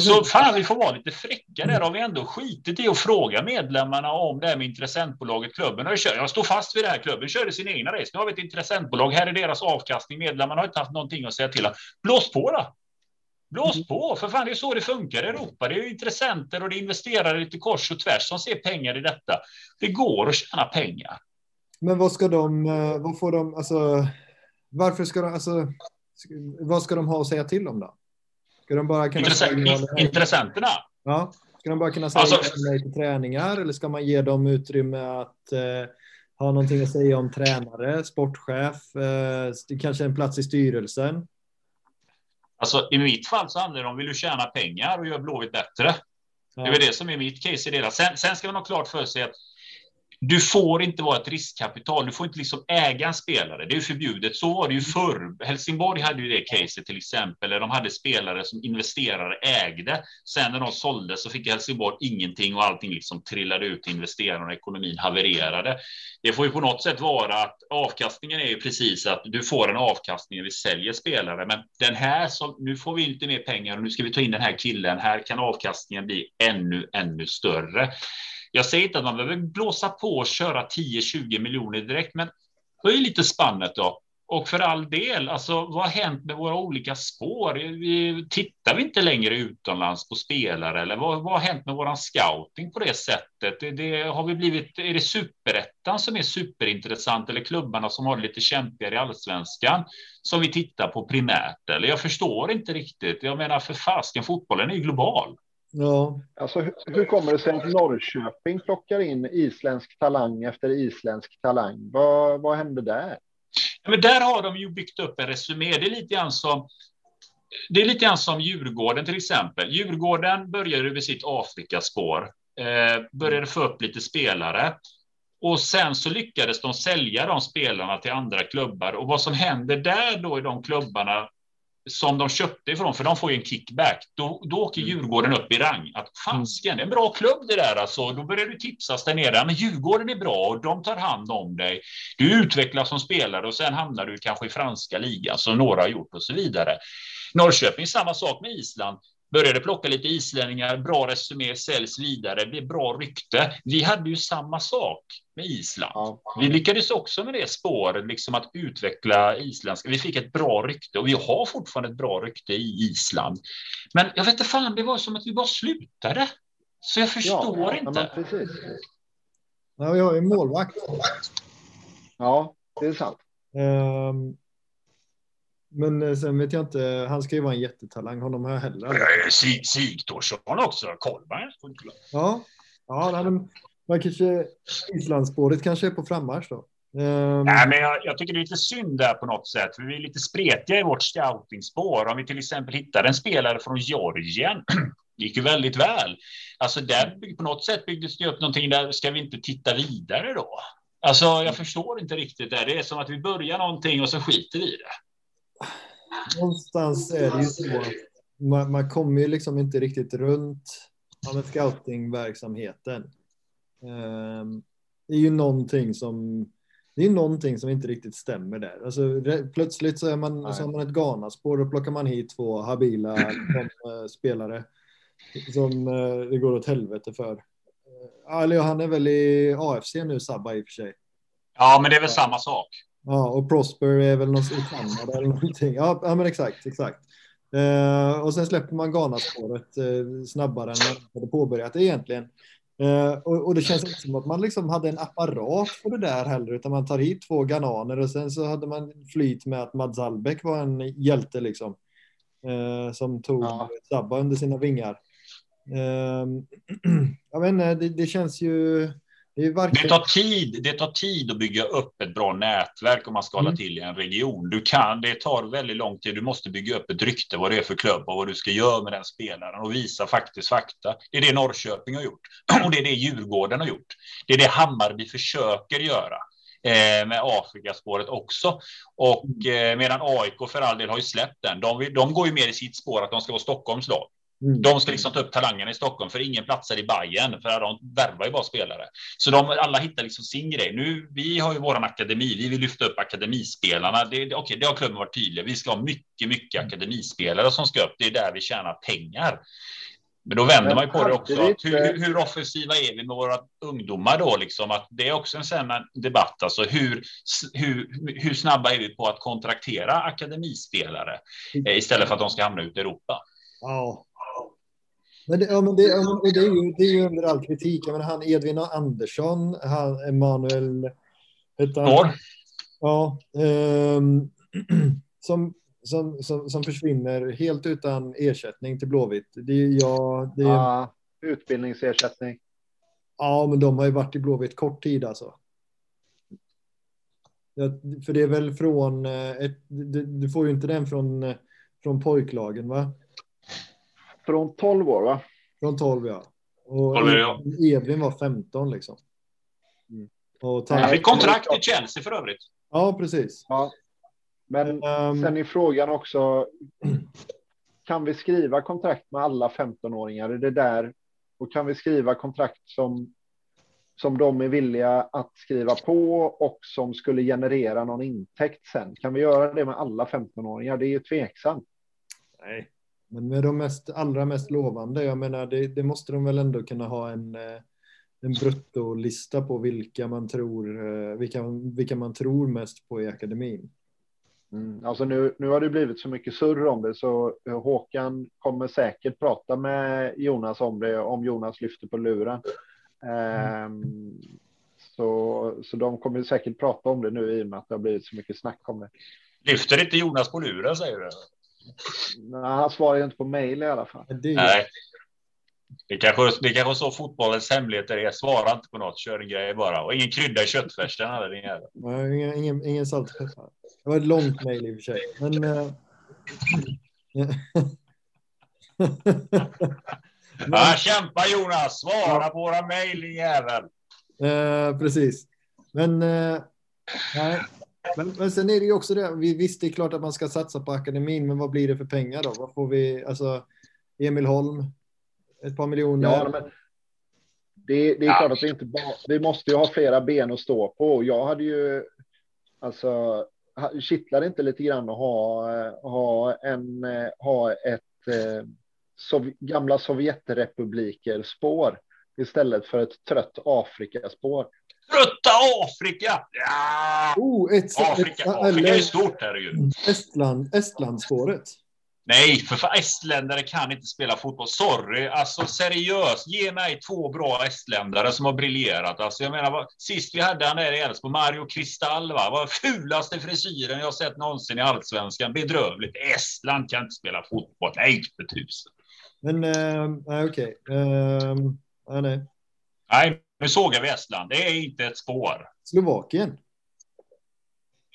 Så fan, vi får vara lite fräcka där. Har vi ändå skitit i att fråga medlemmarna om det här med intressentbolaget klubben. Och jag står fast vid det här. Klubben körde sin egna race. Nu har vi ett intressentbolag. Här är deras avkastning. Medlemmarna har inte haft någonting att säga till om. Blås på då! Blås mm. på, för fan det är så det funkar i Europa. Det är intressenter och det är investerare lite kors och tvärs som ser pengar i detta. Det går att tjäna pengar. Men vad ska de, eh, vad får de, alltså, varför ska de, alltså, vad ska de ha att säga till om då? Ska de bara kunna Intressent, intressenterna? Ja. Ska de bara kunna säga Alltså- nej till träningar eller ska man ge dem utrymme att eh, ha någonting att säga om tränare, sportchef, eh, kanske en plats i styrelsen? Alltså, I mitt fall så handlar det om vill du tjäna pengar och göra Blåvitt bättre. Ja. Det är väl det som är mitt case i det hela. Sen, sen ska man ha klart för sig att du får inte vara ett riskkapital. Du får inte liksom äga en spelare. Det är förbjudet. Så var det ju förr. Helsingborg hade ju det caset till exempel. Där de hade spelare som investerare ägde. Sen när de sålde så fick Helsingborg ingenting och allting liksom trillade ut till investerarna och ekonomin havererade. Det får ju på något sätt vara att avkastningen är ju precis att du får en avkastning när vi säljer spelare. Men den här som nu får vi inte mer pengar och nu ska vi ta in den här killen. Här kan avkastningen bli ännu, ännu större. Jag säger inte att man behöver blåsa på och köra 10-20 miljoner direkt, men höj lite spannet då. Och för all del, alltså vad har hänt med våra olika spår? Tittar vi inte längre utomlands på spelare eller vad, vad har hänt med våran scouting på det sättet? Det, det, har vi blivit, är det superettan som är superintressant eller klubbarna som har det lite kämpigare i allsvenskan som vi tittar på primärt? Eller jag förstår inte riktigt. Jag menar för fasken, fotbollen är ju global. Ja, Alltså, hur, hur kommer det sig att Norrköping plockar in isländsk talang efter isländsk talang? Vad, vad hände där? Ja, men där har de ju byggt upp en resumé. Det är lite grann som det är lite grann som Djurgården till exempel. Djurgården började med sitt Afrikaspår, eh, började få upp lite spelare och sen så lyckades de sälja de spelarna till andra klubbar och vad som händer där då i de klubbarna som de köpte ifrån, för de får ju en kickback. Då, då åker Djurgården upp i rang. Att fasken, det är en bra klubb det där alltså. Då börjar du tipsas där nere. Men Djurgården är bra och de tar hand om dig. Du utvecklas som spelare och sen hamnar du kanske i franska ligan som några har gjort och så vidare. Norrköping, samma sak med Island. Började plocka lite islänningar, bra resumé, säljs vidare, blir bra rykte. Vi hade ju samma sak med Island. Ja. Vi lyckades också med det spåret, liksom att utveckla isländska. Vi fick ett bra rykte och vi har fortfarande ett bra rykte i Island. Men jag vet inte fan, det var som att vi bara slutade. Så jag förstår ja, inte. men precis. ja vi har ju en målvakt. Ja, det är sant. Ehm, men eh, sen vet jag inte, han ska ju vara en jättetalang, honom har jag heller Sig- Sigthorsson också, Kolberg. Ja, ja men man kanske, Islandsspåret kanske är på frammarsch då. Ehm, Nej, men jag, jag tycker det är lite synd där på något sätt. För vi är lite spretiga i vårt scoutingspår. Om vi till exempel hittar en spelare från Georgien. gick ju väldigt väl. Alltså där på något sätt byggdes det upp någonting där. Ska vi inte titta vidare då? Alltså jag förstår inte riktigt det. Det är som att vi börjar någonting och så skiter vi i det. Någonstans är det ju så att man, man kommer ju liksom inte riktigt runt ja, men scoutingverksamheten. Ehm, det är ju någonting som det är någonting som inte riktigt stämmer där. Alltså, plötsligt så är man, Nej. så har man ett Ghana-spår och plockar man hit två habila liksom, eh, spelare som eh, det går åt helvete för. Ja, han är väl i AFC nu, Sabba i och för sig. Ja, men det är väl samma sak. Ja, och Prosper är väl något i Kanada eller någonting. Ja, ja men exakt, exakt. Eh, och sen släpper man Ghana-spåret eh, snabbare än man hade påbörjat det egentligen. Eh, och, och det känns inte som att man liksom hade en apparat för det där heller, utan man tar hit två ghananer och sen så hade man flyt med att Mads Albeck var en hjälte liksom. Eh, som tog Ja. Sabba under sina vingar. Jag vet inte, det, det känns ju... Det varken... Det tar, tid, det tar tid att bygga upp ett bra nätverk om man ska hålla Mm. till i en region. Du kan, det tar väldigt lång tid. Du måste bygga upp ett rykte vad det är för klubb och vad du ska göra med den spelaren och visa faktiskt fakta. Det är det Norrköping har gjort och det är det Djurgården har gjort. Det är det Hammarby försöker göra eh, med Afrikaspåret också. Och eh, medan AIK för all del har ju släppt den. De, de går ju mer i sitt spår att de ska vara Stockholms lag. Mm. De ska liksom ta upp talangerna i Stockholm för ingen platsar i Bayern för de värvar ju bara spelare. Så de alla hittar liksom sin grej. Nu, vi har ju våran akademi. Vi vill lyfta upp akademispelarna. Det, det, okej, det har klubben varit tydlig. Vi ska ha mycket, mycket akademispelare som ska upp. Det är där vi tjänar pengar. Men då vänder man ju på det också. Att hur, inte- hur, offensiva är vi med våra ungdomar då? Liksom att det är också en här debatt. Alltså hur, hur, hur snabba är vi på att kontraktera akademispelare eh, istället för att de ska hamna ute i Europa? Ja. Men det, ja, men det, ja, men- och det, är ju, det är ju under all kritik. Jag menar, han Edvin Andersson, han Emanuel... År? Ja. ehm, som, som, som, som försvinner helt utan ersättning till Blåvitt. Det, är- ja, det, Ja, utbildningsersättning. Ja, men de har ju varit i Blåvitt kort tid alltså. Ja, för det är väl från, eh, ett, du, du får ju inte den från, eh, från pojklagen va? Från 12 år, va? Från 12 ja. Och 12, ja. Edvin var 15 liksom. Mm. Och Han fick kontrakt i Chelsea för övrigt. ja, precis. Ja. Men Ehm, sen är frågan också. Kan vi skriva kontrakt med alla 15-åringar? Är det där? Och kan vi skriva kontrakt som som de är villiga att skriva på och som skulle generera någon intäkt sen? Kan vi göra det med alla 15-åringar? Det är ju tveksamt. Nej. Men med de mest, allra mest lovande, jag menar det, det måste de väl ändå kunna ha en, eh, en bruttolista på vilka man tror, eh, vilka, vilka man tror mest på i akademin. Mm. Alltså nu, nu har det blivit så mycket surr om det så eh, Håkan kommer säkert prata med Jonas om det om Jonas lyfter på luren. Ehm, så, så de kommer säkert prata om det nu i och med att det har blivit så mycket snack om det. Lyfter inte Jonas på luren säger du? Nej, han svarar ju inte på mejl i alla fall. Men Det är, Nej. Det kanske, det kanske så fotbollens hemligheter är. Svara inte på något, kör en grej bara. Och ingen krydda i köttfärsen eller din jävel. Nej, ingen, ingen, ingen salt. Det var ett långt mejl i och för sig. Men, eh, Ja, kämpa Jonas, svara på våra mejl din jävel. Eh, precis. Men, eh, nej. Men, men sen är det ju också det. Vi, visst, det är klart att man ska satsa på akademin, men vad blir det för pengar då? Vad får vi? Alltså, Emil Holm, ett par miljoner. Ja, men det, det är klart att det inte bara, vi måste ju ha flera ben att stå på. Jag hade ju, alltså, kittlar det inte lite grann att ha, eh, ha, en, eh, ha ett eh, sov, gamla Sovjetrepubliker spår istället för ett trött Afrikaspår. Trötta Afrika! Ja! Oh, ett, Afrika, ett, Afrika är eller stort här ju. Estland, Estlandsspåret. Nej, för fan, estländare kan inte spela fotboll. Sorry, alltså seriöst. Ge mig två bra estländare som har briljerat. Alltså, jag menar, vad, sist vi hade han där i Elfsborg, Mario Kristall, va? Var fulaste frisyren jag sett någonsin i allsvenskan. Bedrövligt. Estland kan inte spela fotboll. Nej, för tusen. Men nej, okej. Eh, nej, nej. Nej, nu sågar vi Estland. Det är inte ett spår. Slovakien.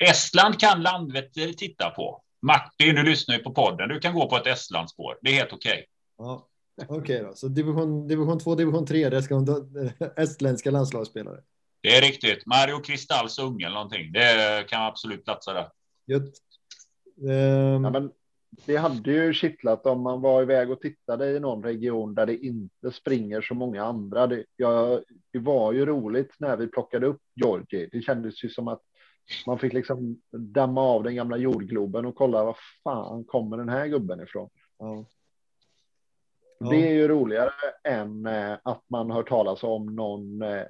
Estland kan Landvetter titta på. Martin, du lyssnar ju på podden. Du kan gå på ett Estlandsspår. Det är helt okej. Ja, okej då. Så division, division 2, division 3, det ska ta estländska landslagsspelare. Det är riktigt. Mario Kristalls unge eller någonting. Det kan absolut platsa där. Gött. Ehm, Ja, men det hade ju kittlat om man var iväg och tittade i någon region där det inte springer så många andra. Det, ja, det var ju roligt när vi plockade upp Georgie. Det kändes ju som att man fick liksom damma av den gamla jordgloben och kolla vad fan kommer den här gubben ifrån. ja. Ja. Det är ju roligare än eh, att man hör talas om någon, eh,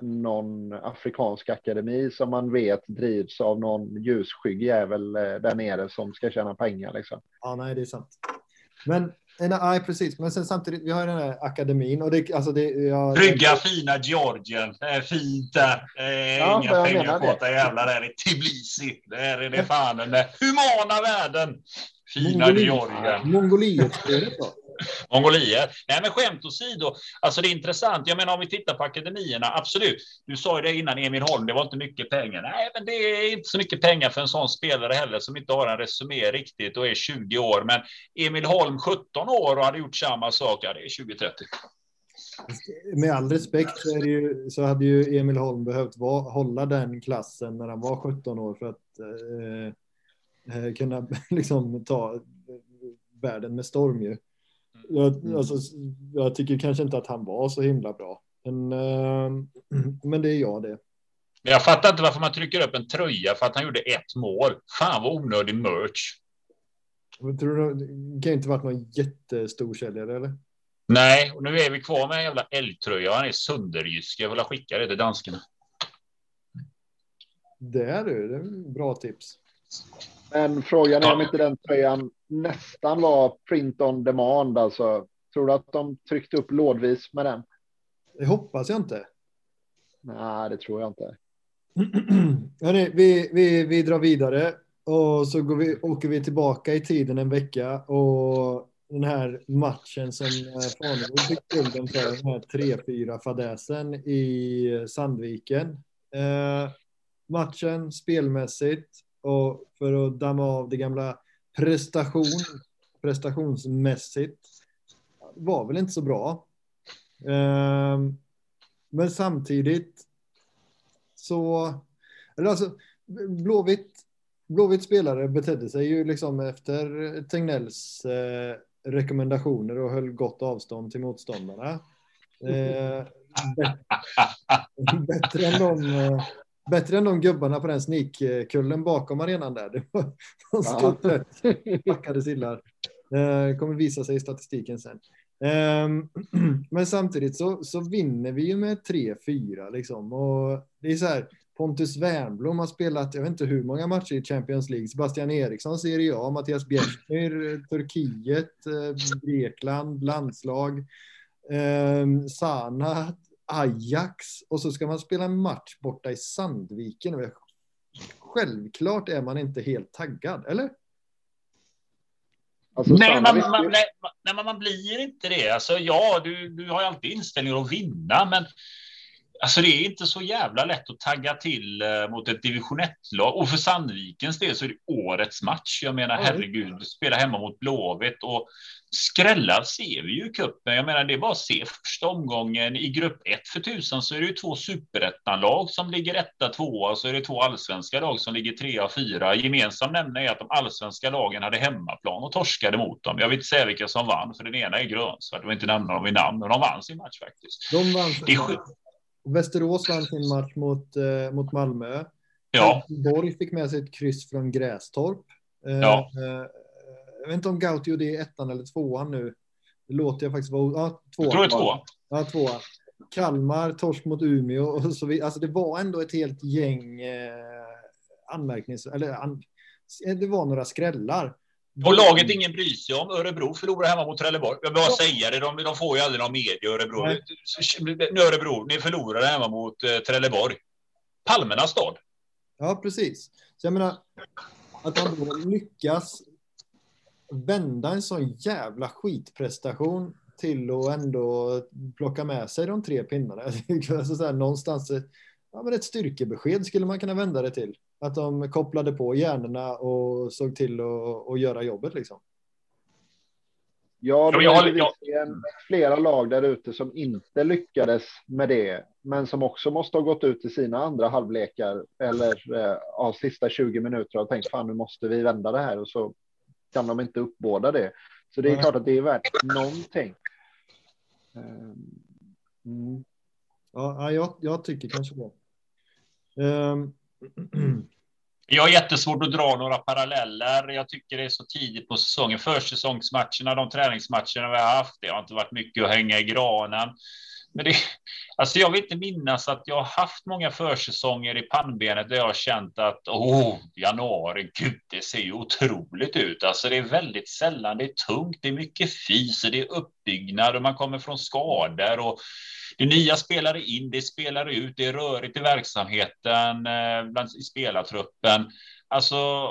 någon afrikansk akademi som man vet drivs av någon ljusskygg jävel eh, där nere som ska tjäna pengar. Liksom. Ja, nej, det är sant. Men eh, nej, precis. Men sen samtidigt, vi har ju den här akademin och det, alltså det, ja, Trygga, fina Georgien. Det är fint där. Det är Ja, inga jag det. jävlar där i Tbilisi. Där är det fan den där humana världen. Fina Mongoliet. Georgien. Mongoliet-spelet då? Mongoliet. Nej, men skämt åsido. Alltså det är intressant. Jag menar om vi tittar på akademierna. Absolut. Du sa ju det innan Emil Holm. Det var inte mycket pengar. Nej, men det är inte så mycket pengar för en sån spelare heller som inte har en resumé riktigt och är 20 år. Men Emil Holm 17 år och hade gjort samma sak. Ja, det är 2030. Med all respekt så, är det ju, så hade ju Emil Holm behövt vara, hålla den klassen när han var 17 år för att eh, eh kunna liksom ta världen med storm ju. Jag, Mm. alltså, jag tycker kanske inte att han var så himla bra. Men, eh, men det är jag det. Men jag fattar inte varför man trycker upp en tröja för att han gjorde ett mål. Fan vad onödig merch. Jag tror du, det kan inte varit någon jättestor säljare eller? Nej, och nu är vi kvar med en jävla älgtröja. Han är sönderjysk. Jag vill skicka det till danskarna. Det är du, det är en bra tips. Men frågan är om inte den tröjan nästan var print on demand. Alltså. Tror du att de tryckte upp lådvis med den? Det hoppas jag inte. Nej, det tror jag inte. Hörrni, vi, vi, vi drar vidare. och så går vi, åker vi tillbaka i tiden en vecka och den här matchen som Farnebo fick skulden för, den här 3-4 fadäsen i Sandviken. Eh, matchen spelmässigt och för att damma av det gamla prestation, prestationsmässigt var väl inte så bra. Ehm, men samtidigt så, eller alltså Blåvitt Blåvitt spelare betedde sig ju liksom efter Tegnells eh, rekommendationer och höll gott avstånd till motståndarna. Eh, bättre, än de, eh, bättre än de gubbarna på den snikkullen bakom arenan där. Det var, de stod rätt packade sillar. Eh, kommer visa sig i statistiken sen. Eh, men samtidigt så, så vinner vi ju med 3-4 liksom. Och det är så här, Pontus Wernbloom har spelat, jag vet inte hur många matcher i Champions League. Sebastian Eriksson, Serie A, Mattias Bjärsmyr, Turkiet, eh, Grekland, landslag, eh, Sana, Ajax och så ska man spela en match borta i Sandviken. Självklart är man inte helt taggad, eller? Alltså, nej, man, man, nej, man, man, blir inte det. Alltså, ja, du, du har ju alltid inställningen att vinna, men Alltså det är inte så jävla lätt att tagga till eh, mot ett division 1-lag. Och för Sandvikens del så är det årets match. Jag menar, herregud, spela hemma mot Blåvitt och skrällar ser vi ju i cupen. Jag menar, det är bara att se första omgången i grupp 1 för tusan så är det ju två superettan-lag som ligger etta, tvåa så är det två allsvenska lag som ligger trea, fyra. Gemensam nämner är att de allsvenska lagen hade hemmaplan och torskade mot dem. Jag vill inte säga vilka som vann, för den ena är grönsvart. Jag vill inte nämna dem vid namn, men de vann sin match faktiskt. De vann. Det är Västerås vann sin match mot, eh, mot Malmö. Ja. Borg fick med sig ett kryss från Grästorp. Eh, ja. Eh, jag vet inte om Gauti gjorde det ettan eller tvåan nu. Det låter jag faktiskt vara... Ja, tvåan. Jag tror det är tvåan. Ja, tvåan. Kalmar, torsk mot Umeå och så vidare. Alltså det var ändå ett helt gäng eh, anmärknings... Eller an, det var några skrällar. Och laget ingen bryr sig om. Örebro förlorar hemma mot Trelleborg. Jag vill bara säga det, de, de får ju aldrig någon media, Örebro. Nu Örebro, ni förlorar hemma mot eh, Trelleborg. Palmernas stad. Ja, precis. Så jag menar, att då lyckas vända en sån jävla skitprestation till att ändå plocka med sig de tre pinnarna. alltså så här, någonstans, ja, men ett styrkebesked skulle man kunna vända det till. Att de kopplade på hjärnorna och såg till att göra jobbet liksom. Ja, det är ja, flera lag där ute som inte lyckades med det, men som också måste ha gått ut i sina andra halvlekar eller eh, av sista 20 minuter och tänkt fan nu måste vi vända det här och så kan de inte uppbåda det. Så det är klart att det är värt någonting. Ehm, mm. Ja, jag, jag tycker kanske det. Ehm, Jag har jättesvårt att dra några paralleller. Jag tycker det är så tidigt på säsongen. Försäsongsmatcherna, de träningsmatcherna vi har haft, det har inte varit mycket att hänga i granen. Men det, alltså jag vill inte minnas att jag har haft många försäsonger i pannbenet där jag har känt att oh, januari, gud, det ser ju otroligt ut. Alltså det är väldigt sällan, det är tungt, det är mycket fys, det är uppbyggnad och man kommer från skador och det är nya spelare in, det spelar ut, det är rörigt i verksamheten, eh, bland, i spelartruppen. Alltså,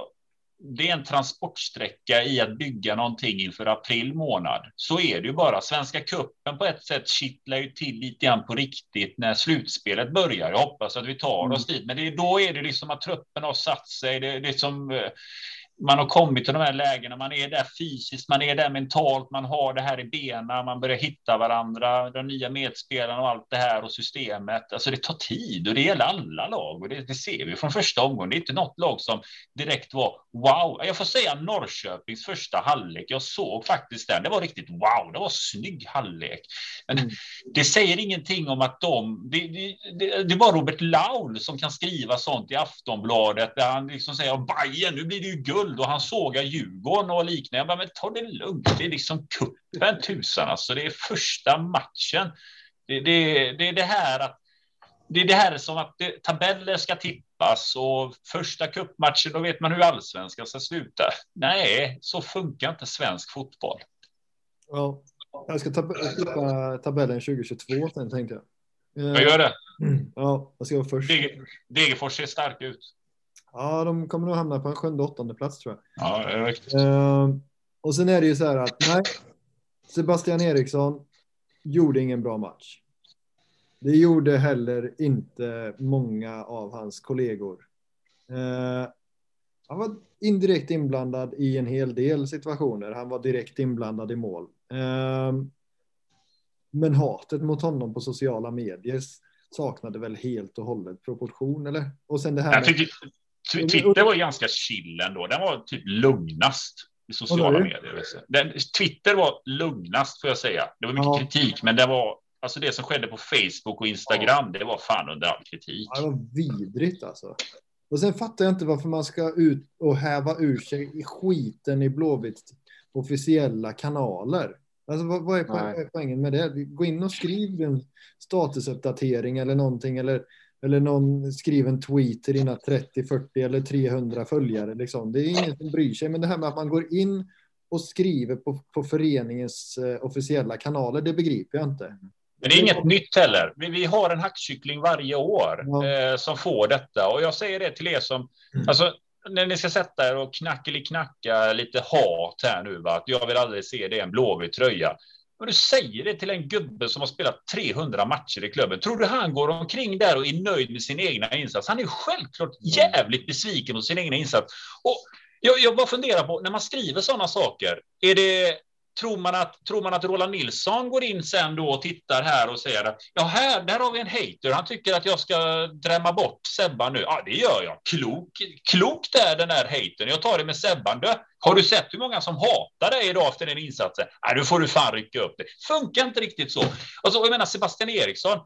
det är en transportsträcka i att bygga någonting inför april månad. Så är det ju bara. Svenska kuppen på ett sätt kittlar ju till lite grann på riktigt när slutspelet börjar. Jag hoppas att vi tar oss mm. dit, men det då är det liksom att truppen har satt sig. Det, det är som eh, man har kommit till de här lägena, man är där fysiskt, man är där mentalt, man har det här i benen, man börjar hitta varandra, de nya medspelarna och allt det här och systemet. Alltså det tar tid och det gäller alla lag och det, det ser vi från första omgången. Det är inte något lag som direkt var wow. Jag får säga Norrköpings första halvlek. Jag såg faktiskt den. Det var riktigt wow. Det var snygg halvlek. Men mm. det säger ingenting om att de. Det, det, det, var Robert Laul som kan skriva sånt i Aftonbladet där han liksom säger Bajen, nu blir det ju guld guld och han sågar Djurgården och liknande. Jag bara, men ta det lugnt. Det är liksom kuppen tusan alltså. Det är första matchen. Det, det, det är det här att det är det här som att det, tabeller ska tippas och första kuppmatchen, då vet man hur allsvenskan ska sluta. Nej, så funkar inte svensk fotboll. Ja, jag ska tippa tabellen 2022 sen tänkte jag. Jag gör det. Ja, jag ska vara först. Degerfors ser stark ut. Ja, de kommer nog hamna på en sjunde, åttonde plats tror jag. Ja, det är riktigt. Eh, och sen är det ju så här att nej, Sebastian Eriksson gjorde ingen bra match. Det gjorde heller inte många av hans kollegor. Eh, han var indirekt inblandad i en hel del situationer. Han var direkt inblandad i mål. Eh, men hatet mot honom på sociala medier saknade väl helt och hållet proportion, eller? Och sen det här Jag tycker Twitter var ju ganska chill ändå. Den var typ lugnast i sociala medier. Den, Twitter var lugnast får jag säga. Det var mycket Ja. kritik, men det var alltså det som skedde på Facebook och Instagram. Det var fan under all kritik. Ja, det var vidrigt alltså. Och sen fattar jag inte varför man ska ut och häva ur sig i skiten i Blåvitts officiella kanaler. Alltså vad, vad, är, poäng, Nej. vad är poängen med det? Gå in och skriv en statusuppdatering eller någonting eller, eller någon skriv en tweet till dina 30, 40 eller 300 följare. Liksom. Det är ingen som bryr sig. Men det här med att man går in och skriver på, på föreningens eh, officiella kanaler, det begriper jag inte. Men det är inget nytt heller. Vi, vi har en hackkyckling varje år Ja. eh, som får detta. Och jag säger det till er som... Mm. Alltså, när ni ska sätta er och knackeli-knacka lite hat här nu, va? att jag vill aldrig se det en blåvit tröja. Och du säger det till en gubbe som har spelat 300 matcher i klubben. Tror du han går omkring där och är nöjd med sin egna insats? Han är självklart jävligt besviken på sin egna insats. Och jag, jag bara funderar på, när man skriver sådana saker, är det Tror man, att, tror man att Roland Nilsson går in sen då och tittar här och säger att ja, här, där har vi en hater. Han tycker att jag ska drämma bort Sebban nu. Ja, det gör jag. Klok, klokt är den där hatern. Jag tar det med Sebban. Du, har du sett hur många som hatar dig idag efter den insatsen? Nej, nu får du fan rycka upp det. Funkar inte riktigt så. Alltså, jag menar Sebastian Eriksson.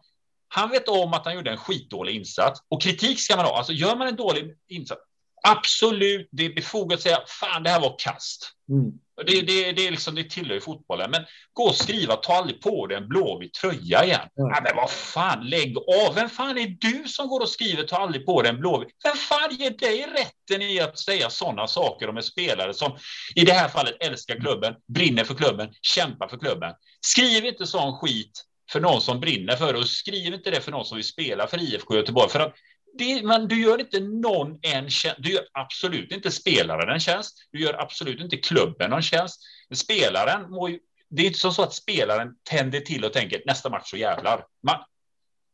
Han vet om att han gjorde en skitdålig insats och kritik ska man ha. Alltså gör man en dålig insats. Absolut, det är befogat att säga fan, det här var kast. Mm. Det, det, det, är liksom, det tillhör ju fotbollen. Men gå och skriva, ta aldrig på dig en blåvit tröja igen. Ja. Nej, men vad fan, lägg av. Vem fan är du som går och skriver, ta aldrig på dig en blåvit? Vem fan ger dig rätten i att säga sådana saker om en spelare som i det här fallet älskar klubben, brinner för klubben, kämpar för klubben? Skriv inte sån skit för någon som brinner för det och skriv inte det för någon som vill spela för IFK Göteborg. För att det, men du gör inte någon en tjänst. Du gör absolut inte spelaren en tjänst. Du gör absolut inte klubben någon tjänst. Spelaren må ju, det är inte som så att spelaren tänder till och tänker nästa match så jävlar. Man,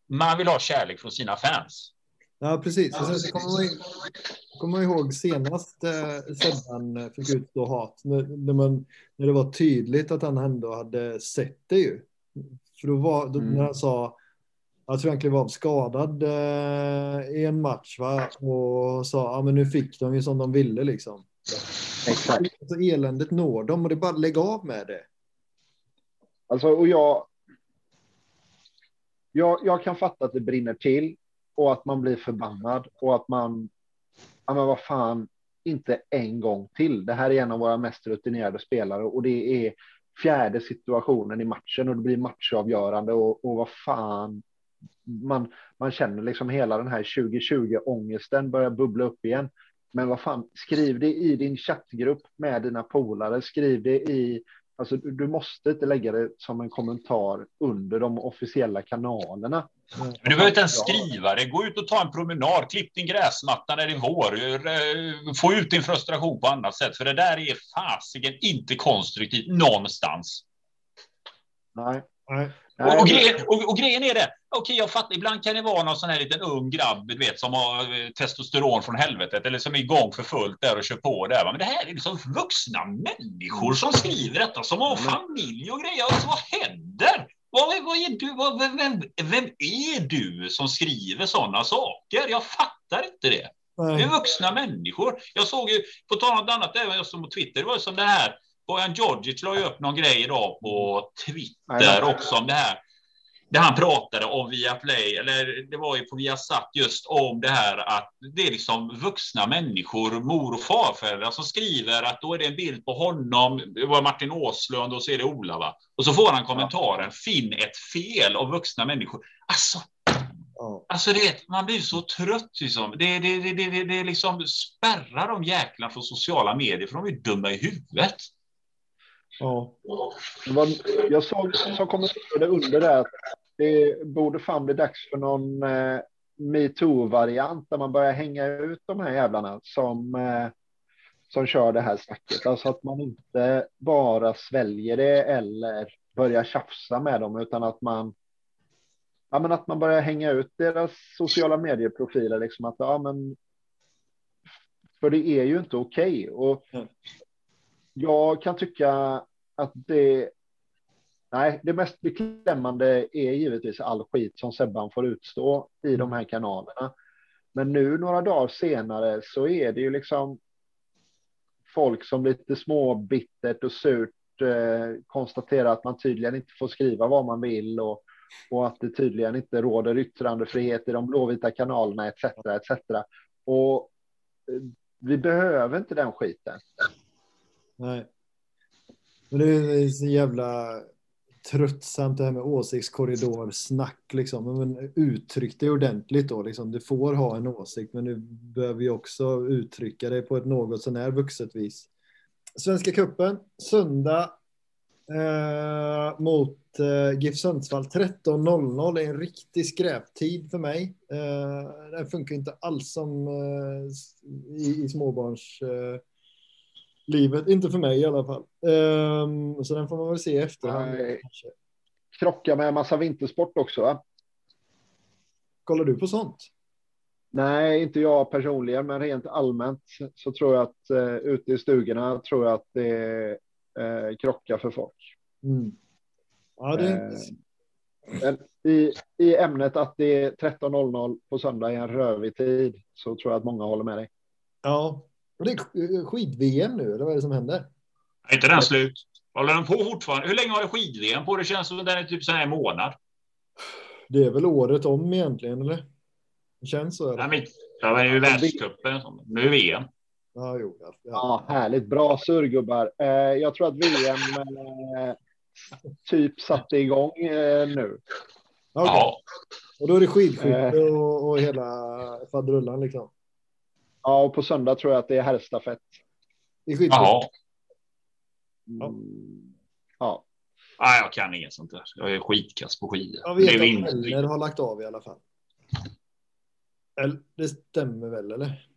man vill ha kärlek från sina fans. Ja, precis. Och sen så kommer man, kommer man ihåg senast eh, Sebban fick ut då hat, när, när, man, när det var tydligt att han ändå hade sett det ju. För då var, då, Mm. när han sa, jag tror han klev av skadad eh, i en match va? och sa, ja men nu fick de ju som de ville liksom. Exakt. Så eländet når dem och det är bara att lägga av med det. Alltså, och jag, jag, jag kan fatta att det brinner till och att man blir förbannad och att man, ja men vad fan, inte en gång till. Det här är en av våra mest rutinerade spelare och det är fjärde situationen i matchen och det blir matchavgörande och, och vad fan. Man, man känner liksom hela den här 2020 ångesten börjar bubbla upp igen. Men vad fan, skriv det i din chattgrupp med dina polare, skriv det i Alltså, du du måste inte lägga det som en kommentar under de officiella kanalerna. Men du behöver inte ens skriva det. Gå ut och ta en promenad. Klipp din gräsmatta när det är vår. Eh, Få ut din frustration på annat sätt. För det där är fasiken inte konstruktivt någonstans. Nej. Nej. Nej, Och, och, grejen, och, och grejen är det, okej jag fattar, ibland kan det vara någon sån här liten ung grabb, du vet, som har eh, testosteron från helvetet eller som är igång för fullt där och kör på där. va. Men det här är liksom vuxna människor som skriver detta, som har familj och grejer. Alltså, vad händer? Vad, vad är du? Vad, vem, vem, vem är du som skriver sådana saker? Jag fattar inte det. Det är vuxna människor. Jag såg ju, på tal om något annat, även jag som på Twitter, det var som det här, Bojan Djordjic la ju upp någon grej idag på Twitter också om det här. Där han pratade om Viaplay, eller det var ju på Viasat just om det här att det är liksom vuxna människor, mor och farföräldrar som skriver att då är det en bild på honom, det var Martin Åslund och så är det Ola va. Och så får han kommentaren, finn ett fel av vuxna människor. Alltså. Alltså det, man blir så trött liksom. Det, det, det, det, det, liksom spärrar de jäklarna från sociala medier för de är dumma i huvudet. Ja. Jag såg som kommenterade under det att det borde fan bli dags för någon, eh, metoo-variant där man börjar hänga ut de här jävlarna som, eh, som kör det här snacket. Alltså att man inte bara sväljer det eller börjar tjafsa med dem utan att man ja, men att man börjar hänga ut deras sociala medieprofiler. Liksom att, ja, men, för det är ju inte okej. Okay. mm. Jag kan tycka att det Nej, det mest beklämmande är givetvis all skit som Sebban får utstå i de här kanalerna. Men nu några dagar senare så är det ju liksom folk som lite småbittert och surt eh, konstaterar att man tydligen inte får skriva vad man vill och, och att det tydligen inte råder yttrandefrihet i de blåvita kanalerna etc. etc. Och eh, vi behöver inte den skiten. Nej. Men det är så jävla tröttsamt det här med åsiktskorridorsnack liksom. Men uttryck det ordentligt då liksom. Du får ha en åsikt men du behöver ju också uttrycka dig på ett något sånär vuxet vis. Svenska kuppen söndag eh, mot eh, GIF Sundsvall 13.00 är en riktig skräptid för mig. Eh, det funkar inte alls som eh, i, i småbarns eh, livet. Inte för mig i alla fall. Um, så den får man väl se i efterhand. Krocka med en massa vintersport också. Va? Kollar du på sånt? Nej, inte jag personligen, men rent allmänt så tror jag att uh, ute i stugorna tror jag att det uh, krockar för folk. Mm. Ja, det... Uh, i, I ämnet att det är 13.00 på söndag i en rövig tid så tror jag att många håller med dig. Ja, och det är eh, skid-VM nu, eller vad är det som händer? Är inte den slut? Håller den på fortfarande? Hur länge har det skid-VM på? Det känns som den är typ så här en månad. Det är väl året om egentligen, eller? Det känns så. Eller? Nej, ja, men det är ju världscupen. Nu är VM. Ja, jo, ja. ja, härligt. Bra surgubbar. Eh, jag tror att VM eh, typ satte igång eh, nu. Okay. Ja. Och då är det skidskytte eh. och, och hela faderullan liksom. Ja, och på söndag tror jag att det är herrstafett. I Jaha. Mm. Ja. Nej, jag kan inget sånt där. Jag är skitkass på skidor. Jag vet det att Eller har lagt av i alla fall. Eller, det stämmer väl, eller?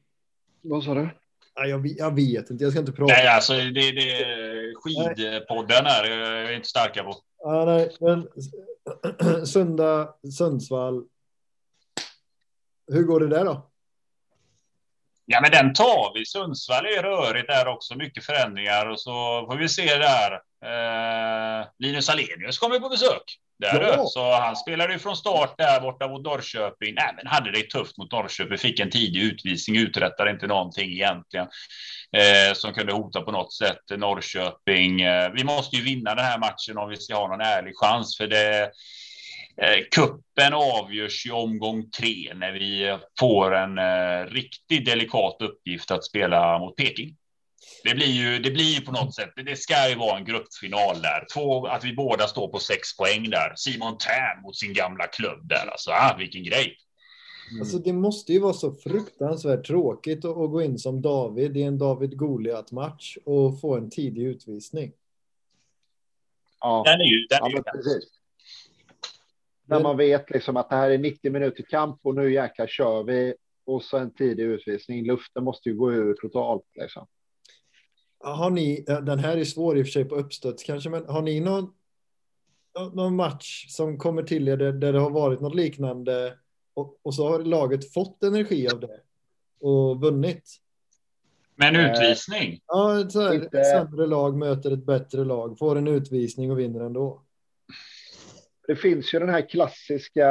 Vad sa du? Nej, jag, jag, vet inte. Jag ska inte prata. Nej, alltså det, det skidpodden här jag är inte starka på. Ja, nej, men söndag, Sundsvall. Hur går det där då? Ja, men den tar vi. Sundsvall är rörigt där också, mycket förändringar och så får vi se där. Eh, Linus Alenius kommer på besök. Där ja. Så han spelade ju från start där borta mot Norrköping. Nej, men hade det tufft mot Norrköping, fick en tidig utvisning, uträttade inte någonting egentligen eh, som kunde hota på något sätt Norrköping. Eh, vi måste ju vinna den här matchen om vi ska ha någon ärlig chans, för det kuppen avgörs i omgång tre när vi får en eh, riktigt delikat uppgift att spela mot Peking. Det blir ju, det blir ju på något sätt, det ska ju vara en gruppfinal där. Två, att vi båda står på sex poäng där. Simon Tern mot sin gamla klubb där. Alltså, ah, vilken grej. Mm. Alltså det måste ju vara så fruktansvärt tråkigt att, att gå in som David i en David Goliat match och få en tidig utvisning. Ja, den är ju, den är ju ja, precis. När man vet liksom att det här är 90 minuter kamp och nu jäklar kör vi. Och så en tidig utvisning. Luften måste ju gå ur totalt. Liksom. Har ni, den här är svår i och för sig på uppstöds kanske, men har ni någon, någon match som kommer till er där, där det har varit något liknande och, och, så har laget fått energi av det och vunnit? Med en utvisning? Ja, ett sämre lag möter ett bättre lag, får en utvisning och vinner ändå det finns ju den här klassiska.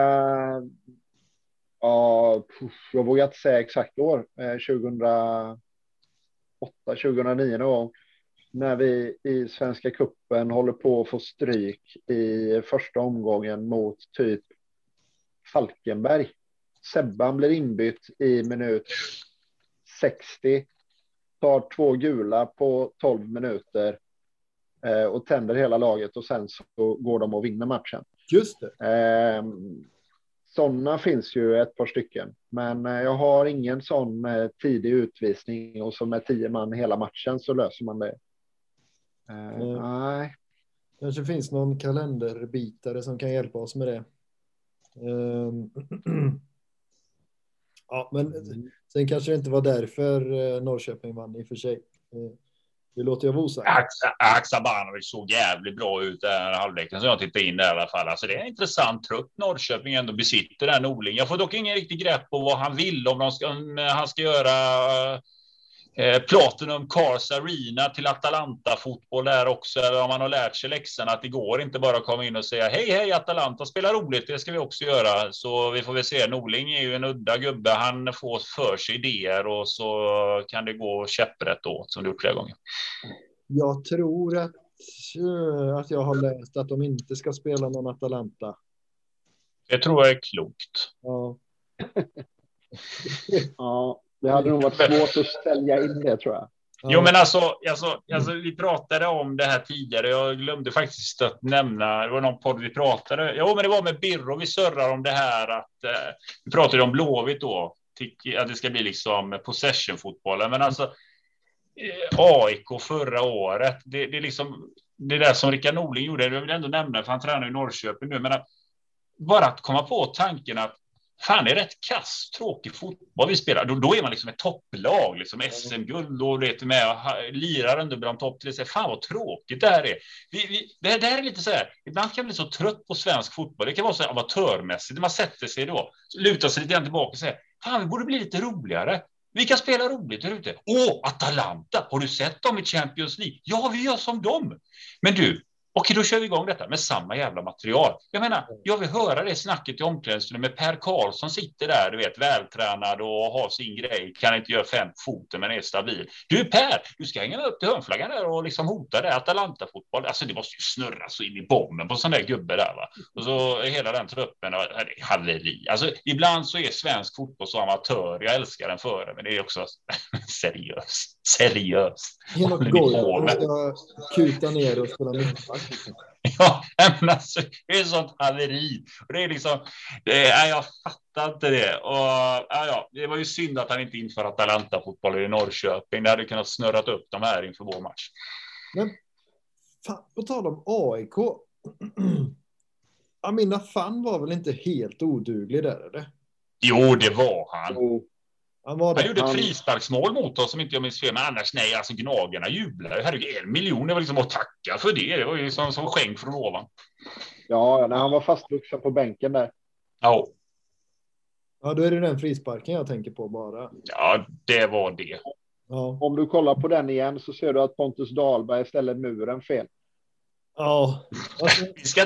Ja, jag vågar inte säga exakt år. Eh, 2008, 2009 någon gång. När vi i Svenska kuppen håller på att få stryk i första omgången mot typ Falkenberg. Sebban blir inbytt i minut 60. Tar två gula på 12 minuter och tänder hela laget och sen så går de och vinner matchen. Just det. Eh, sådana finns ju ett par stycken, men eh, jag har ingen sån eh, tidig utvisning och så med tio man hela matchen så löser man det. Eh, mm. Nej. Kanske finns någon kalenderbitare som kan hjälpa oss med det. Um, Ja, men sen kanske det inte var därför eh, Norrköping vann i och för sig. Det låter jag vara osagt. Haksabanovic såg jävligt bra ut den halvleken som jag tittade in där i alla fall. Alltså det är en intressant trupp Norrköping ändå besitter den Norling. Jag får dock ingen riktig grepp på vad han vill om, de ska, om han ska göra Eh, Platinum Cars Arena till Atalanta-fotboll där också. Om man har lärt sig läxan att det går inte bara att komma in och säga hej, hej, Atalanta spelar roligt. Det ska vi också göra. Så vi får väl se. Norling är ju en udda gubbe. Han får för sig idéer och så kan det gå käpprätt åt som det gjort flera gånger. Jag tror att, eh, att jag har läst att de inte ska spela någon Atalanta. Det tror jag är klokt. Ja. ja. Det hade nog varit svårt att sälja in det tror jag. Jo, men alltså, alltså, alltså, vi pratade om det här tidigare. Jag glömde faktiskt att nämna, det var någon podd vi pratade. Jo, men det var med Birro. Vi surrar om det här att eh, vi pratade om Blåvitt då, att det ska bli liksom possession fotbollen. Men alltså eh, AIK förra året, det, det är liksom det där som Rickard Norling gjorde. Jag vill ändå nämna, för han tränar i Norrköping nu, men att, bara att komma på tanken att Fan, det är rätt kass, tråkig fotboll vi spelar. Då, då är man liksom ett topplag, liksom SM-guld och vet med lirar under bland topp till Fan vad tråkigt det här är. Vi, vi, det, här, det här är lite så här. Ibland kan man bli så trött på svensk fotboll. Det kan vara så amatörmässigt. Man sätter sig då, lutar sig lite grann tillbaka och säger fan, vi borde bli lite roligare. Vi kan spela roligt där ute. Åh, Atalanta! Har du sett dem i Champions League? Ja, vi gör som dem. Men du, Okej, då kör vi igång detta med samma jävla material. Jag menar, jag vill höra det snacket i omklädningsrummet med Per Karlsson sitter där, du vet, vältränad och har sin grej, kan inte göra fem foten men är stabil. Du Per, du ska hänga upp till hörnflaggan där och liksom hota det, Atalanta-fotboll. Alltså det måste ju snurra så in i bomben på sån där gubbe där va. Och så hela den truppen, haveri. Alltså ibland så är svensk fotboll så amatör, jag älskar den för det, men det är också seriöst. Seriöst. Genom golv, ska kuta ner och spela mittback. Ja, men alltså, det är sånt haveri. Och det är liksom, det är, jag fattar inte det. Och, ja, ja, det var ju synd att han inte inför Atalanta-fotboll i Norrköping. Det hade kunnat snurrat upp de här inför vår match. Men fan, på tal om AIK. Amina Fan var väl inte helt oduglig där eller? Jo, det var han. Jo. Han, han gjorde ett frisparksmål mot oss som inte jag minns fel, men annars nej, alltså Gnagarna jublar. Herregud, en miljon, det var liksom att tacka för det. Det var ju som, som skänk från ovan. Ja, när han var fastvuxen på bänken där. Ja. Ja, då är det den frisparken jag tänker på bara. Ja, det var det. Ja. Om du kollar på den igen så ser du att Pontus Dahlberg ställer muren fel. Ja. Alltså... Vi ska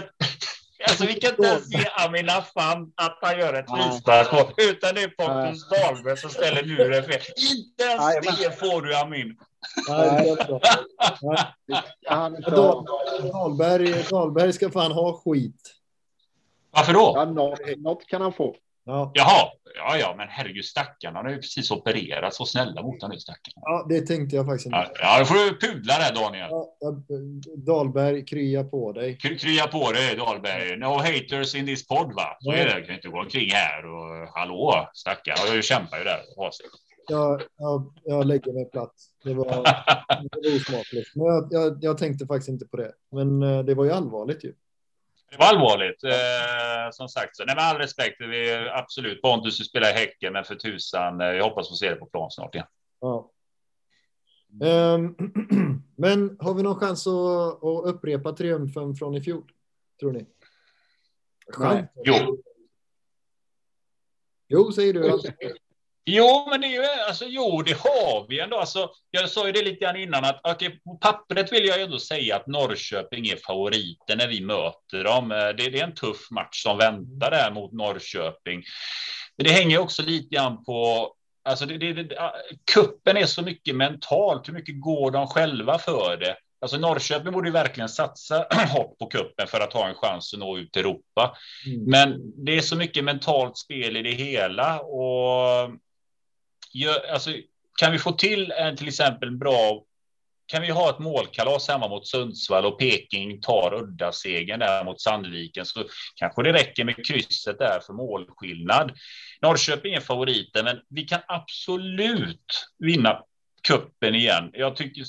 Alltså vi kan inte ens ge Amin Affan att han gör ett frispark utan det är Pontus Dahlberg som ställer muren fel. Inte ens det får du Amin. Nej, Dahlberg, Dahlberg ska fan ha skit. Varför då? Ja, något, något kan han få. Ja. Jaha, ja, ja, men herregud, stackarna har ju precis opererats. Så snälla mot honom, stackarna. Ja, det tänkte jag faktiskt inte. Ja, då får du pudla det, Daniel. Ja, Dahlberg, krya på dig. Kry, krya på dig, Dahlberg. No haters in this pod, va? Så är det. Jag kan inte gå omkring här och hallå, stackare. Jag kämpar ju där. Jag, jag, jag lägger mig platt. Det var, det var osmakligt. Men jag, jag, jag tänkte faktiskt inte på det. Men eh, det var ju allvarligt ju. Det var allvarligt. Eh, som sagt, så, nej, med all respekt. Vi, absolut, Pontus spelar i Häcken, men för tusan, eh, jag hoppas få se det på plan snart igen. Ja. Um, men har vi någon chans att, att upprepa triumfen från i fjol? Tror ni? Chans? Jo. Jo, säger du. Alltså. Jo, men det är ju, alltså, jo, det har vi ändå. Alltså, jag sa ju det lite grann innan att okay, på pappret vill jag ändå säga att Norrköping är favoriten när vi möter dem. Eh, det, det är en tuff match som väntar där mot Norrköping. Men det hänger också lite grann på Alltså det, det, det, kuppen är så mycket mentalt. Hur mycket går de själva för det? Alltså Norrköping borde ju verkligen satsa hårt på kuppen för att ha en chans att nå ut till Europa. Mm. Men det är så mycket mentalt spel i det hela och gör, alltså, kan vi få till en till exempel bra kan vi ha ett målkalas hemma mot Sundsvall och Peking tar udda segern där mot Sandviken så kanske det räcker med krysset där för målskillnad. Norrköping är favoriten, men vi kan absolut vinna kuppen igen. Jag tycker